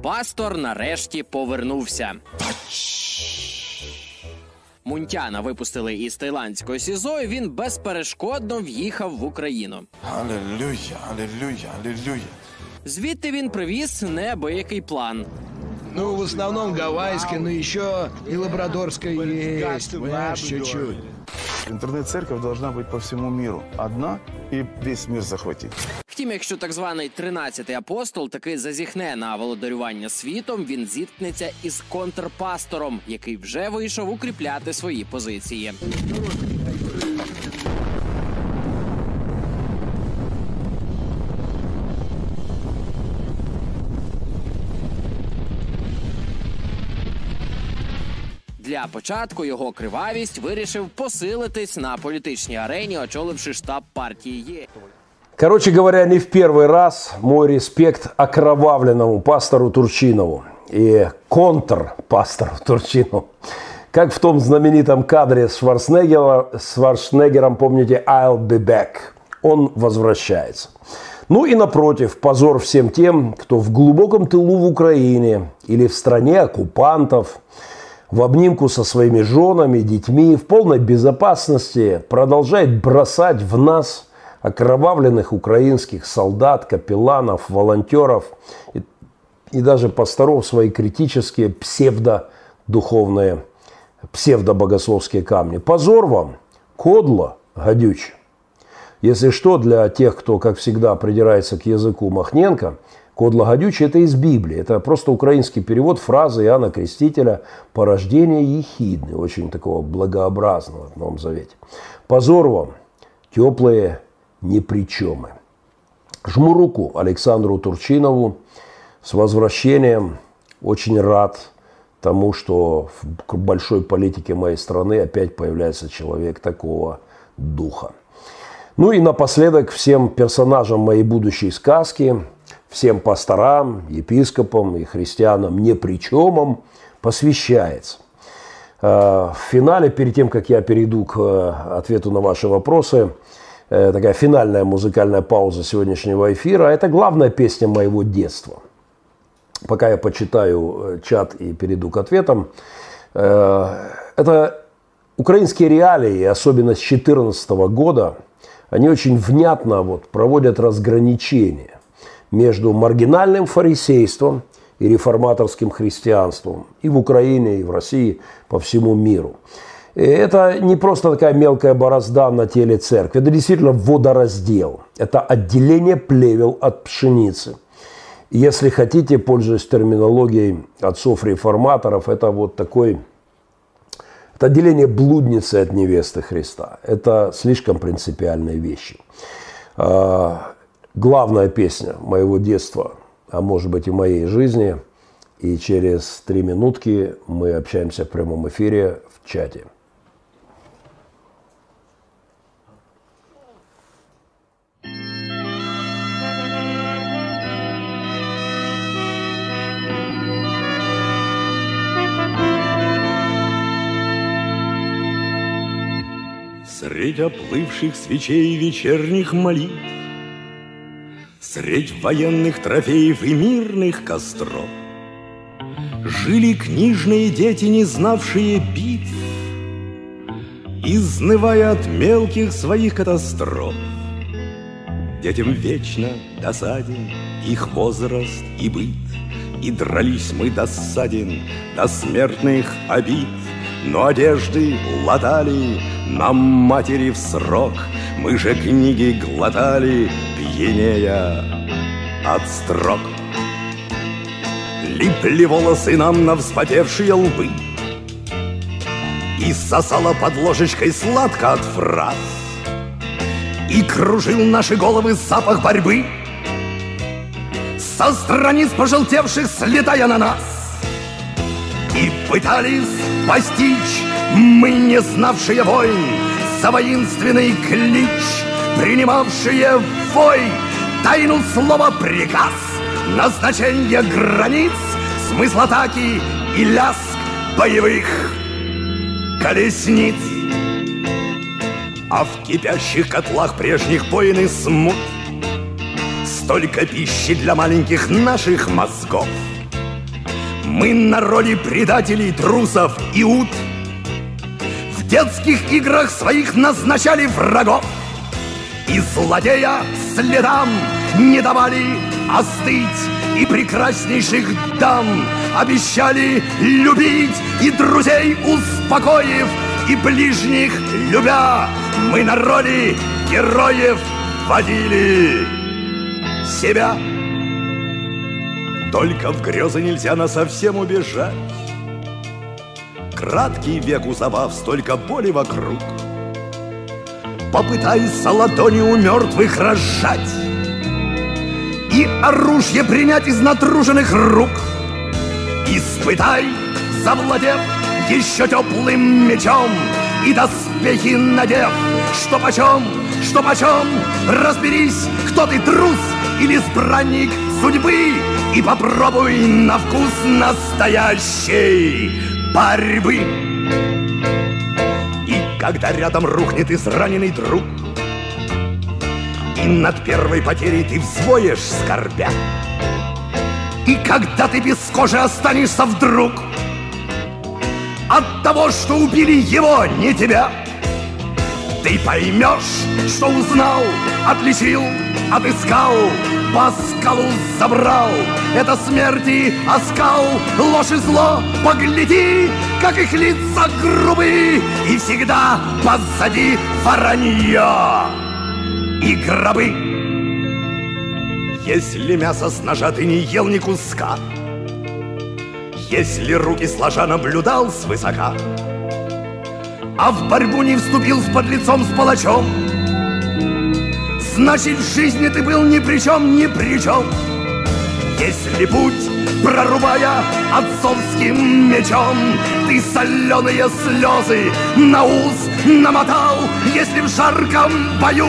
Пастор нарешті повернувся. Мунтяна випустили із таїландського СІЗО. і Він безперешкодно в'їхав в Україну. Аллилуйя, аллилуйя, аллилуйя. Звідти він привіз неабиякий план. Ну, в основном гавайский, но еще и лабрадорская есть. Знаешь, чуть-чуть. Интернет-церковь должна быть по всему миру. Одна и весь мир захватить. Втім, якщо так званий тринадцятий апостол таки зазіхне на володарювання світом, він зіткнеться із контрпастором, який вже вийшов укріпляти свої позиції. Для початку його кривавість вирішив посилитись на політичній арені, очоливши штаб партії Є. Короче говоря, не в первый раз мой респект окровавленному пастору Турчинову и контрпастору Турчинову. Как в том знаменитом кадре с Шварценеггера, с Шварценеггером, помните, I'll be back. Он возвращается. Ну и напротив, позор всем тем, кто в глубоком тылу в Украине или в стране оккупантов, в обнимку со своими женами, детьми, в полной безопасности продолжает бросать в нас окровавленных украинских солдат, капелланов, волонтеров и, и даже пасторов свои критические псевдодуховные, псевдобогословские камни. Позор вам, кодло, гадюче. Если что, для тех, кто, как всегда, придирается к языку Махненко, кодло гадюче – это из Библии. Это просто украинский перевод фразы Иоанна Крестителя «порождение ехидны», очень такого благообразного в Новом Завете. Позор вам, теплые непричемы. Жму руку Александру Турчинову с возвращением. Очень рад тому, что в большой политике моей страны опять появляется человек такого духа. Ну и напоследок всем персонажам моей будущей сказки, всем пасторам, епископам и христианам непричемам посвящается. Э, в финале, перед тем, как я перейду к э, ответу на ваши вопросы, э, такая финальная музыкальная пауза сегодняшнего эфира. Это главная песня моего детства. Пока я почитаю чат и перейду к ответам. Это украинские реалии, особенно с 2014 года, они очень внятно вот проводят разграничение между маргинальным фарисейством и реформаторским христианством и в Украине, и в России, по всему миру. И это не просто такая мелкая борозда на теле церкви, это действительно водораздел. Это отделение плевел от пшеницы. Если хотите, пользуясь терминологией отцов-реформаторов, это вот такой это отделение блудницы от невесты Христа. Это слишком принципиальные вещи. Главная песня моего детства, а может быть и моей жизни. И через три минутки мы общаемся в прямом эфире в чате. Средь оплывших свечей вечерних молитв, Средь военных трофеев и мирных костров Жили книжные дети, не знавшие битв, Изнывая от мелких своих катастроф. Детям вечно досаден их возраст и быт, И дрались мы досаден до смертных обид — но одежды латали нам матери в срок, Мы же книги глотали, пьянея от строк. Липли волосы нам на вспотевшие лбы И сосала под ложечкой сладко от фраз И кружил наши головы запах борьбы Со страниц пожелтевших слетая на нас И пытались постичь Мы, не знавшие войн, за воинственный клич Принимавшие вой Тайну слова приказ. Назначение границ Смысл атаки и ляск боевых колесниц. А в кипящих котлах прежних и смут Столько пищи для маленьких наших мозгов — мы на роли предателей, трусов и ут В детских играх своих назначали врагов. И злодея следам не давали остыть И прекраснейших дам. Обещали любить И друзей успокоив, и ближних любя Мы на роли героев водили. Себя только в грезы нельзя на совсем убежать. Краткий век у забав, столько боли вокруг Попытайся ладони у мертвых разжать И оружие принять из натруженных рук. Испытай, завладев еще теплым мечом И доспехи надев, что почем, что почем Разберись, кто ты, трус или избранник судьбы И попробуй на вкус настоящей борьбы когда рядом рухнет израненный друг. И над первой потерей ты взвоешь скорбя. И когда ты без кожи останешься вдруг От того, что убили его, не тебя Ты поймешь, что узнал, отличил, отыскал по скалу забрал. Это смерти оскал, ложь и зло Погляди, как их лица грубы И всегда позади воронье и гробы. Если мясо с ножа ты не ел ни куска Если руки сложа наблюдал свысока А в борьбу не вступил с подлецом с палачом. Значит, в жизни ты был ни при чем, ни при чем. Если путь, прорубая отцовским мечом Ты соленые слезы на ус намотал. Если в жарком бою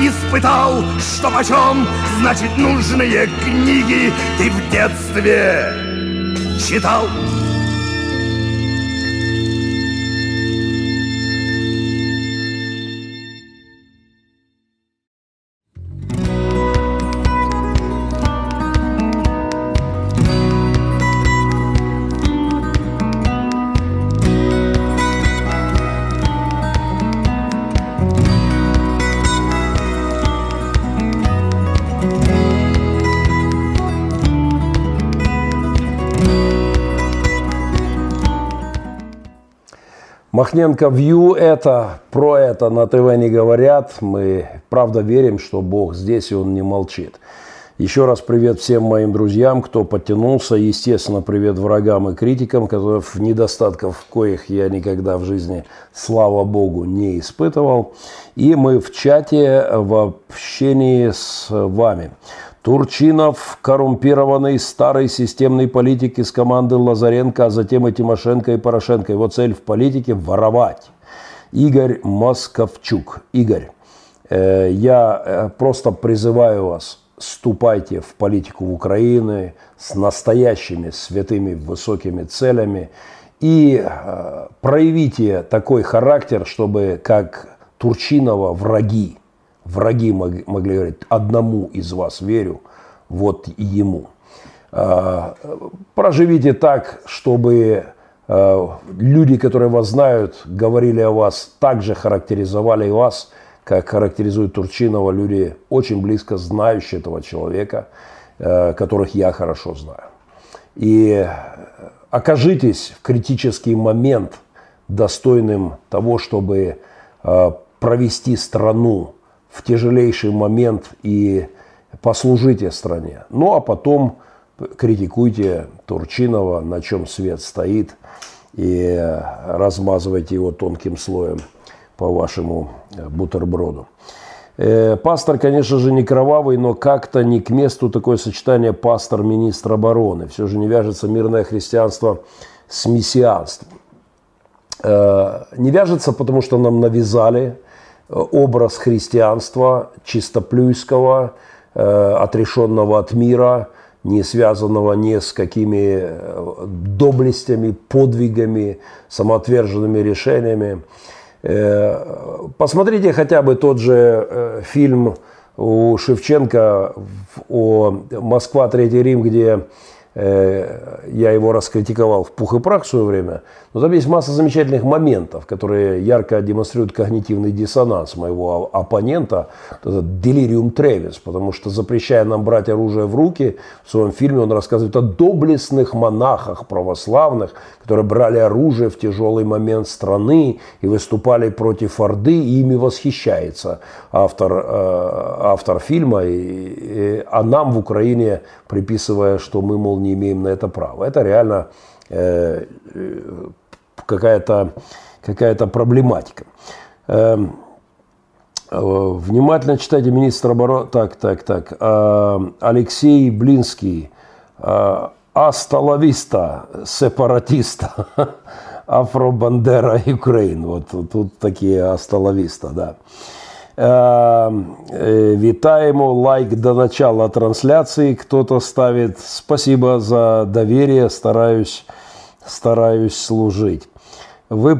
испытал, что почем Значит, нужные книги ты в детстве читал Махненко Вью это, про это на ТВ не говорят. Мы правда верим, что Бог здесь и Он не молчит. Еще раз привет всем моим друзьям, кто подтянулся. Естественно, привет врагам и критикам, которых недостатков коих я никогда в жизни, слава богу, не испытывал. И мы в чате в общении с вами. Турчинов, коррумпированный старый системный политик из команды Лазаренко, а затем и Тимошенко и Порошенко. Его цель в политике – воровать. Игорь Московчук. Игорь, э, я э, просто призываю вас, ступайте в политику Украины с настоящими святыми высокими целями и э, проявите такой характер, чтобы как Турчинова враги, враги могли говорить, одному из вас верю, вот и ему. Э, проживите так, чтобы э, люди, которые вас знают, говорили о вас, также характеризовали вас – как характеризует Турчинова, люди очень близко знающие этого человека, э, которых я хорошо знаю. И окажитесь в критический момент достойным того, чтобы провести страну в тяжелейший момент и послужите стране. Ну а потом критикуйте Турчинова, на чем свет стоит, и размазывайте его тонким слоем по вашему э, бутерброду. Э, пастор, конечно же, не кровавый, но как-то не к месту такое сочетание пастор-министр обороны. Все же не вяжется мирное христианство с мессианством. Э, не вяжется, потому что нам навязали образ христианства чистоплюйского, отрешенного от мира, не связанного ни с какими доблестями, подвигами, самоотверженными решениями. Э, посмотрите хотя бы тот же э, фильм у Шевченко о «Москва, Третий Рим», где Э, я его раскритиковал в пух и прах в свое время, но там есть масса замечательных моментов, которые ярко демонстрируют когнитивный диссонанс моего оппонента, делириум тревис, потому что запрещая нам брать оружие в руки, в своем фильме он рассказывает о доблестных монахах православных, которые брали оружие в тяжелый момент страны и выступали против Орды, и ими восхищается автор, э, автор фильма, и, и, а нам в Украине приписывая, что мы, мол, не имеем на это права. Это реально э, какая-то какая проблематика. Э, внимательно читайте министра обороны. Так, так, так. Э, Алексей Блинский. Э, Асталависта, сепаратиста, Афробандера Украин. Вот тут такие асталависта, да. Вітаємо, лайк до начала трансляции кто-то ставит. Спасибо за доверие, стараюсь, стараюсь служить. Ви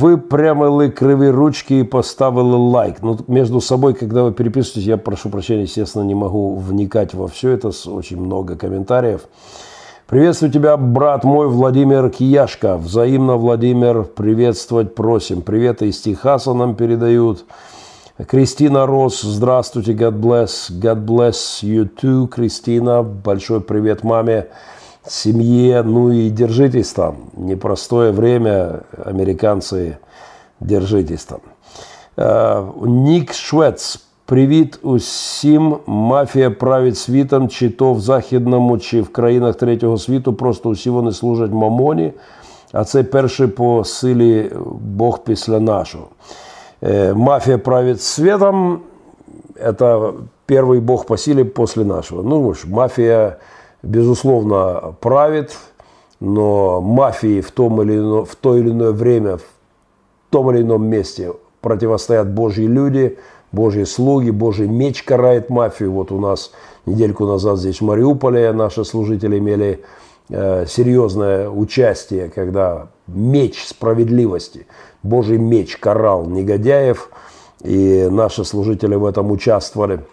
выпрямили криві ручки и поставили лайк. Ну, между собой, когда вы переписываетесь, я прошу прощения, естественно, не могу вникать во все это, очень много комментариев. Приветствую тебя, брат мой Владимир Кияшко. Взаимно, Владимир, приветствовать просим. Приветы из Техаса нам передают. Кристина Рос, здравствуйте, God bless, God bless you too, Кристина, большой привет маме, семье, ну и держитесь там, непростое время, американцы, держитесь там. Э, Ник Швец, Привіт усім. Мафія править світом, чи то в західному, чи в країнах третього світу. Просто усі вони служать мамоні, а це перший по силі Бог після нашого. Э, мафия правит светом, это первый бог по силе после нашего. Ну, уж мафия, безусловно, правит, но мафии в, том или ино, в то или иное время, в том или ином месте противостоят Божьи люди, Божьи слуги, Божий меч карает мафию. Вот у нас недельку назад здесь в Мариуполе наши служители имели э, серьезное участие, когда меч справедливости – Божий меч карал негодяев, и наши служители в этом участвовали.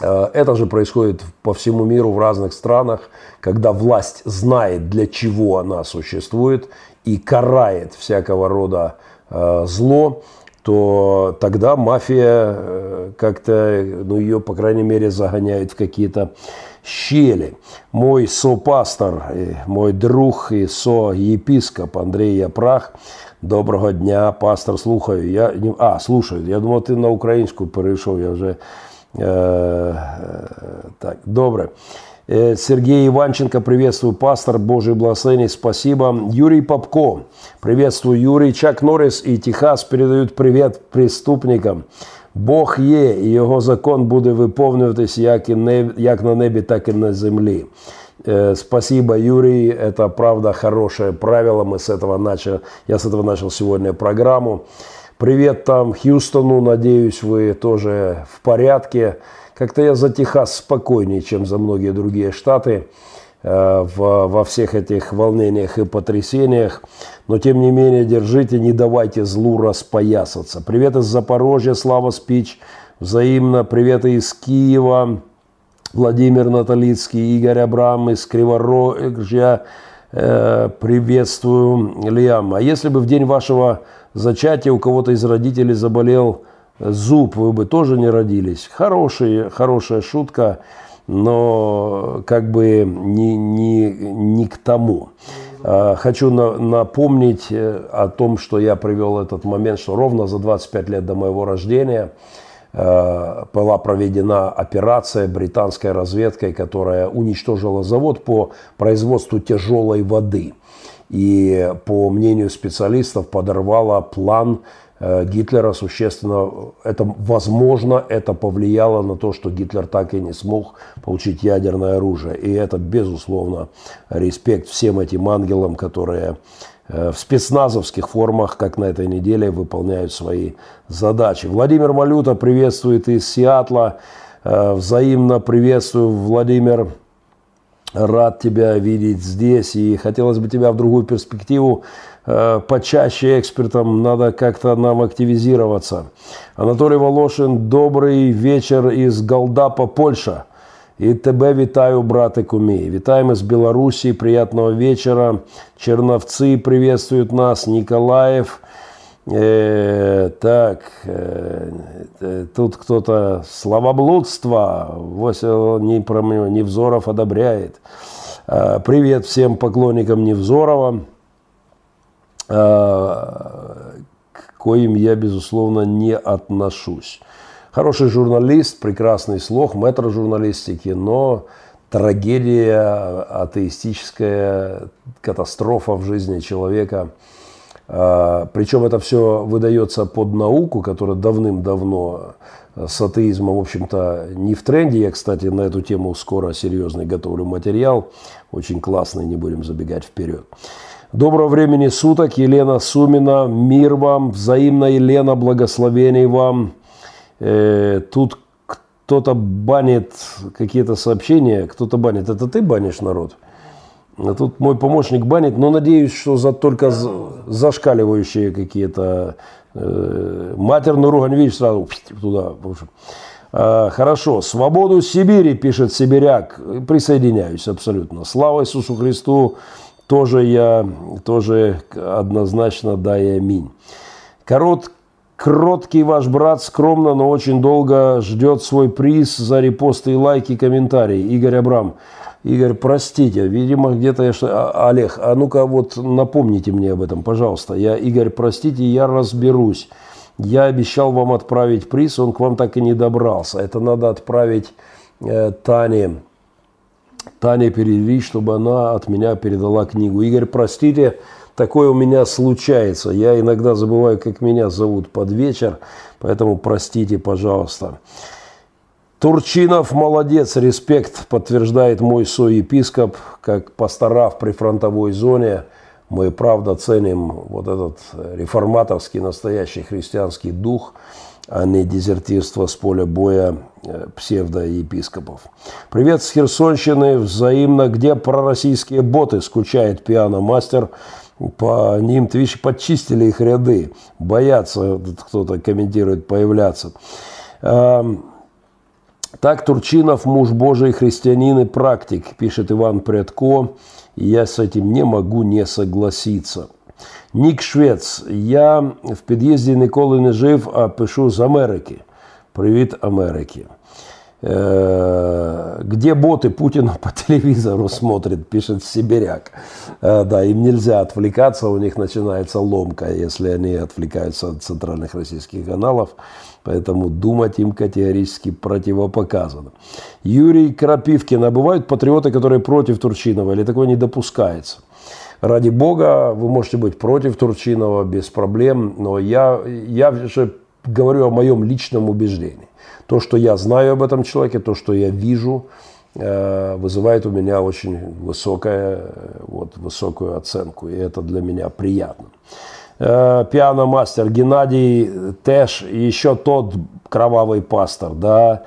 Э, это же происходит по всему миру в разных странах, когда власть знает, для чего она существует и карает всякого рода э, зло, то тогда мафия э, как-то, ну, ее, по крайней мере, загоняет в какие-то щели. Мой сопастор, мой друг і со-єпископ Андрій Япрах. Доброго дня, пастор, слухаю. Я, А, слушаю. Я думав, ти на українську перейшов, я вже. Е, так, добре. Э, Сергей Иванченко, приветствую, пастор, Божий благословение, спасибо. Юрий Попко, приветствую, Юрий. Чак Норрис и Техас передают привет преступникам. Бог є, і його закон буде виповнюватись як, і не, як на небі, так і на землі. Э, спасибо, Юрий. Это правда хорошее правило. Мы с этого начали, я с этого начал сегодня программу. Привет там Хьюстону. Надеюсь, вы тоже в порядке. Как-то я за Техас спокойнее, чем за многие другие штаты э, в, во всех этих волнениях и потрясениях. Но тем не менее, держите, не давайте злу распоясаться. Привет из Запорожья, Слава Спич. Взаимно. Привет из Киева. Владимир Наталицкий, Игорь Абрам из Криворожья. Э, приветствую, Лиам. А если бы в день вашего зачатия у кого-то из родителей заболел зуб, вы бы тоже не родились. Хорошая, хорошая шутка, но как бы не, не, не к тому. А, хочу на, напомнить э, о том, что я привел этот момент, что ровно за 25 лет до моего рождения э, была проведена операция британской разведкой, которая уничтожила завод по производству тяжелой воды. И по мнению специалистов подорвала план Гитлера существенно, это возможно, это повлияло на то, что Гитлер так и не смог получить ядерное оружие. И это, безусловно, респект всем этим ангелам, которые э, в спецназовских формах, как на этой неделе, выполняют свои задачи. Владимир Малюта приветствует из Сиатла. Э, взаимно приветствую, Владимир. Рад тебя видеть здесь. И хотелось бы тебя в другую перспективу Э, почаще экспертам, надо как-то нам активизироваться. Анатолий Волошин, добрий вечір із Галдапа, Польща. І тебе вітаю, братику мій. Вітаємо з Білорусі, приятного вечора. Черновцы приветствуют нас, Николаев. Э, так, э, тут кто-то словоблудство, вот не про Невзоров одобряет. Э, привет всем поклонникам Невзорова. Э, к коим я, безусловно, не отношусь. Хороший журналист, прекрасный слог, метр журналистики, но трагедия, атеистическая катастрофа в жизни человека. Э, Причем это все выдается под науку, которая давным-давно с атеизмом, в общем-то, не в тренде. Я, кстати, на эту тему скоро серьезный готовлю материал. Очень классный, не будем забегать вперед. Доброго времени суток, Елена Сумина. Мир вам, взаимно, Елена, благословений вам. Э, тут кто-то банит какие-то сообщения, кто-то банит. Это ты банишь народ? А тут мой помощник банит, но надеюсь, что за только за, зашкаливающие какие-то э, матерную ругань, видишь, сразу туда. В общем. А, хорошо. Свободу Сибири, пишет Сибиряк. Присоединяюсь абсолютно. Слава Иисусу Христу тоже я, тоже однозначно да и аминь. Корот, кроткий ваш брат скромно, но очень долго ждет свой приз за репосты и лайки, комментарии. Игорь Абрам. Игорь, простите, видимо, где-то я. А, Олег, а ну-ка вот напомните мне об этом, пожалуйста. Я, Игорь, простите, я разберусь. Я обещал вам отправить приз, он к вам так и не добрался. Это надо отправить э, Тане Таня перевели, чтобы она от меня передала книгу. Игорь, простите, такое у меня случается. Я иногда забываю, как меня зовут под вечер, поэтому простите, пожалуйста. Турчинов молодец, респект, подтверждает мой соепископ, как пастора в прифронтовой зоне. Мы правда ценим вот этот реформаторский, настоящий христианский дух – а не дезертирство с поля боя э, псевдоепископов. Привет с Херсонщины, взаимно, где пророссийские боты, скучает пианомастер. По ним, видишь, подчистили их ряды. Боятся, кто-то комментирует, появляться. Так, Турчинов, муж Божий, христианин и практик, пишет Иван Прядко. И я с этим не могу не согласиться. Нік Швец, я в під'їзді ніколи не жив, а пишу з Америки. Привіт, Америки. Э, где боты Путина по телевизору смотрят, пишет Сибиряк. Э, да, им нельзя отвлекаться, у них начинается ломка, если они отвлекаются от центральных российских каналов. Поэтому думать им категорически противопоказано. Юрий Крапивкин. А бывают патриоты, которые против Турчинова, или такое не допускается? Ради бога, вы можете быть против Турчинова без проблем, но я, я же говорю о моем личном убеждении. То, что я знаю об этом человеке, то, что я вижу, э, вызывает у меня очень высокое, вот, высокую оценку. И это для меня приятно. Э, пианомастер Геннадий Тэш, еще тот кровавый пастор, да,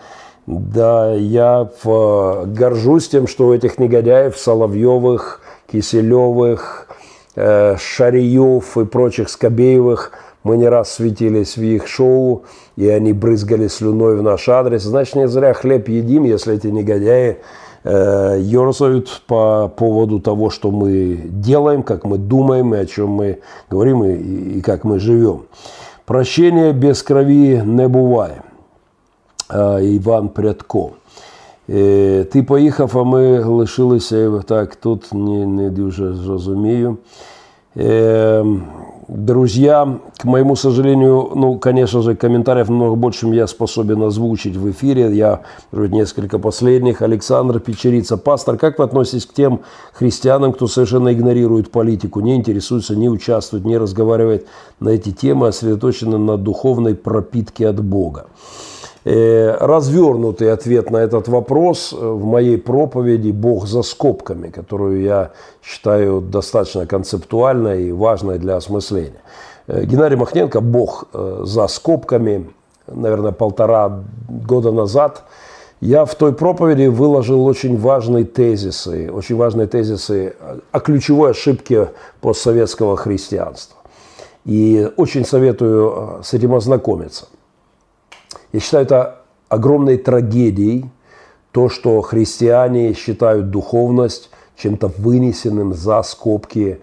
да, я горжусь тем, что у этих негодяев, Соловьевых, Киселевых, э, Шариев и прочих Скобеевых – мы не раз светились в их шоу, и они брызгали слюной в наш адрес. Значит, не зря хлеб едим, если эти негодяи э, ерзают по поводу того, что мы делаем, как мы думаем, и о чем мы говорим, и, и как мы живем. Прощение без крови не буває. Э, Іван Прядко. Ти поїхав, а ми лишилися так. Тут не, не дуже зрозумію. Друзья, к моему сожалению, ну, конечно же, комментариев намного больше, чем я способен озвучить в эфире. Я, может, несколько последних. Александр Печерица. Пастор, как вы относитесь к тем христианам, кто совершенно игнорирует политику, не интересуется, не участвует, не разговаривает на эти темы, а сосредоточены на духовной пропитке от Бога? Э, развернутый ответ на этот вопрос в моей проповеди «Бог за скобками», которую я считаю достаточно концептуальной и важной для осмысления. Э, Геннадий Махненко «Бог э, за скобками», наверное, полтора года назад, я в той проповеди выложил очень важные тезисы, очень важные тезисы о ключевой ошибке постсоветского христианства. И очень советую с этим ознакомиться – я считаю это огромной трагедией, то, что христиане считают духовность чем-то вынесенным за скобки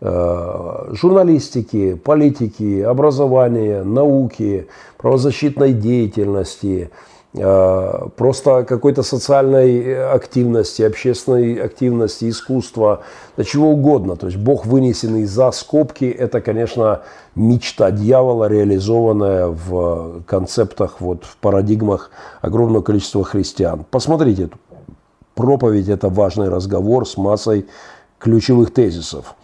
э, журналистики, политики, образования, науки, правозащитной деятельности – просто какой-то социальной активности, общественной активности, искусства, да чего угодно. То есть Бог, вынесенный за скобки, это, конечно, мечта дьявола, реализованная в концептах, вот, в парадигмах огромного количества христиан. Посмотрите проповедь, это важный разговор с массой ключевых тезисов.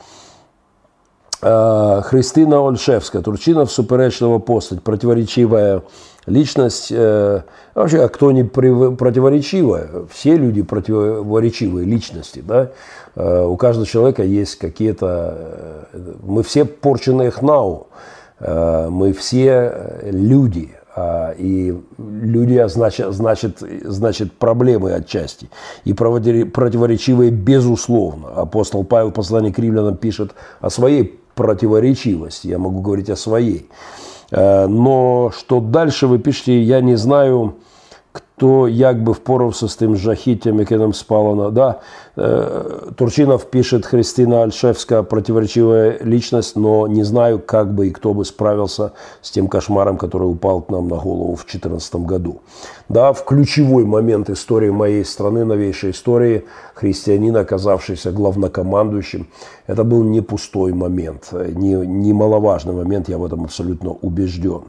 Э, Христина Ольшевская, Турчинов, суперечлива постать, противоречивая личность, э, вообще, а кто не противоречивая, все люди противоречивые личности, да, э, у каждого человека есть какие-то, э, мы все порченные хнау, э, мы все люди, э, и люди а значит, значит, значит проблемы отчасти, и противоречивые безусловно. Апостол Павел, послание к римлянам, пишет о своей противоречивости, я могу говорить о своей. Э, но что дальше вы пишете, я не знаю, хто як би впорався з тим жахіттям, яке нам спало на да. Турчинов пишет Христина Альшевская, противоречивая личность, но не знаю, как бы и кто бы справился с тем кошмаром, который упал к нам на голову в 2014 году. Да, в ключевой момент истории моей страны, новейшей истории, христианин, оказавшийся главнокомандующим, это был не пустой момент, не, не маловажный момент, я в этом абсолютно убежден.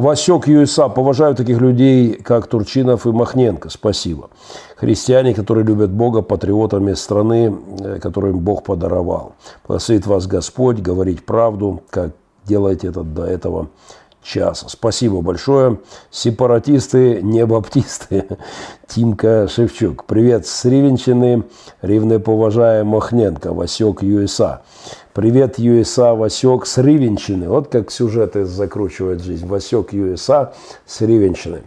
Васек ЮСА. Поважаю таких людей, как Турчинов и Махненко. Спасибо. Христиане, которые любят Бога, патриотами страны, э, которым Бог подаровал. Благословит вас Господь, говорить правду, как делаете это до этого часа. Спасибо большое. Сепаратисты, не баптисты. Тимка Шевчук. Привет с Ривенчины. Рівне поважає Махненко. Васек ЮСА. Привет, ЮСА, Васек с Ривенчины. Вот как сюжеты закручивают жизнь. Васек ЮСА с Ривенчины.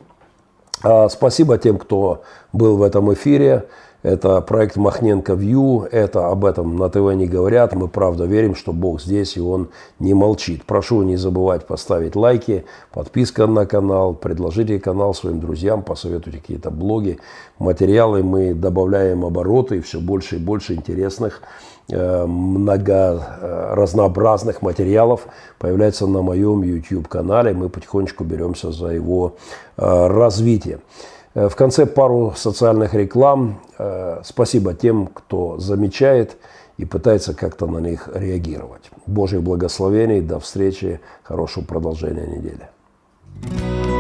А, спасибо тем, кто был в этом эфире. Это проект Махненко Вью. Это об этом на ТВ не говорят. Мы правда верим, что Бог здесь и Он не молчит. Прошу не забывать поставить лайки, подписка на канал, предложите канал своим друзьям, посоветуйте какие-то блоги, материалы. Мы добавляем обороты и все больше и больше интересных много э, разнообразных материалов появляется на моем YouTube-канале. Мы потихонечку беремся за его э, развитие. Э, в конце пару социальных реклам. Э, спасибо тем, кто замечает и пытается как-то на них реагировать. Божьих благословений, до встречи, хорошего продолжения недели.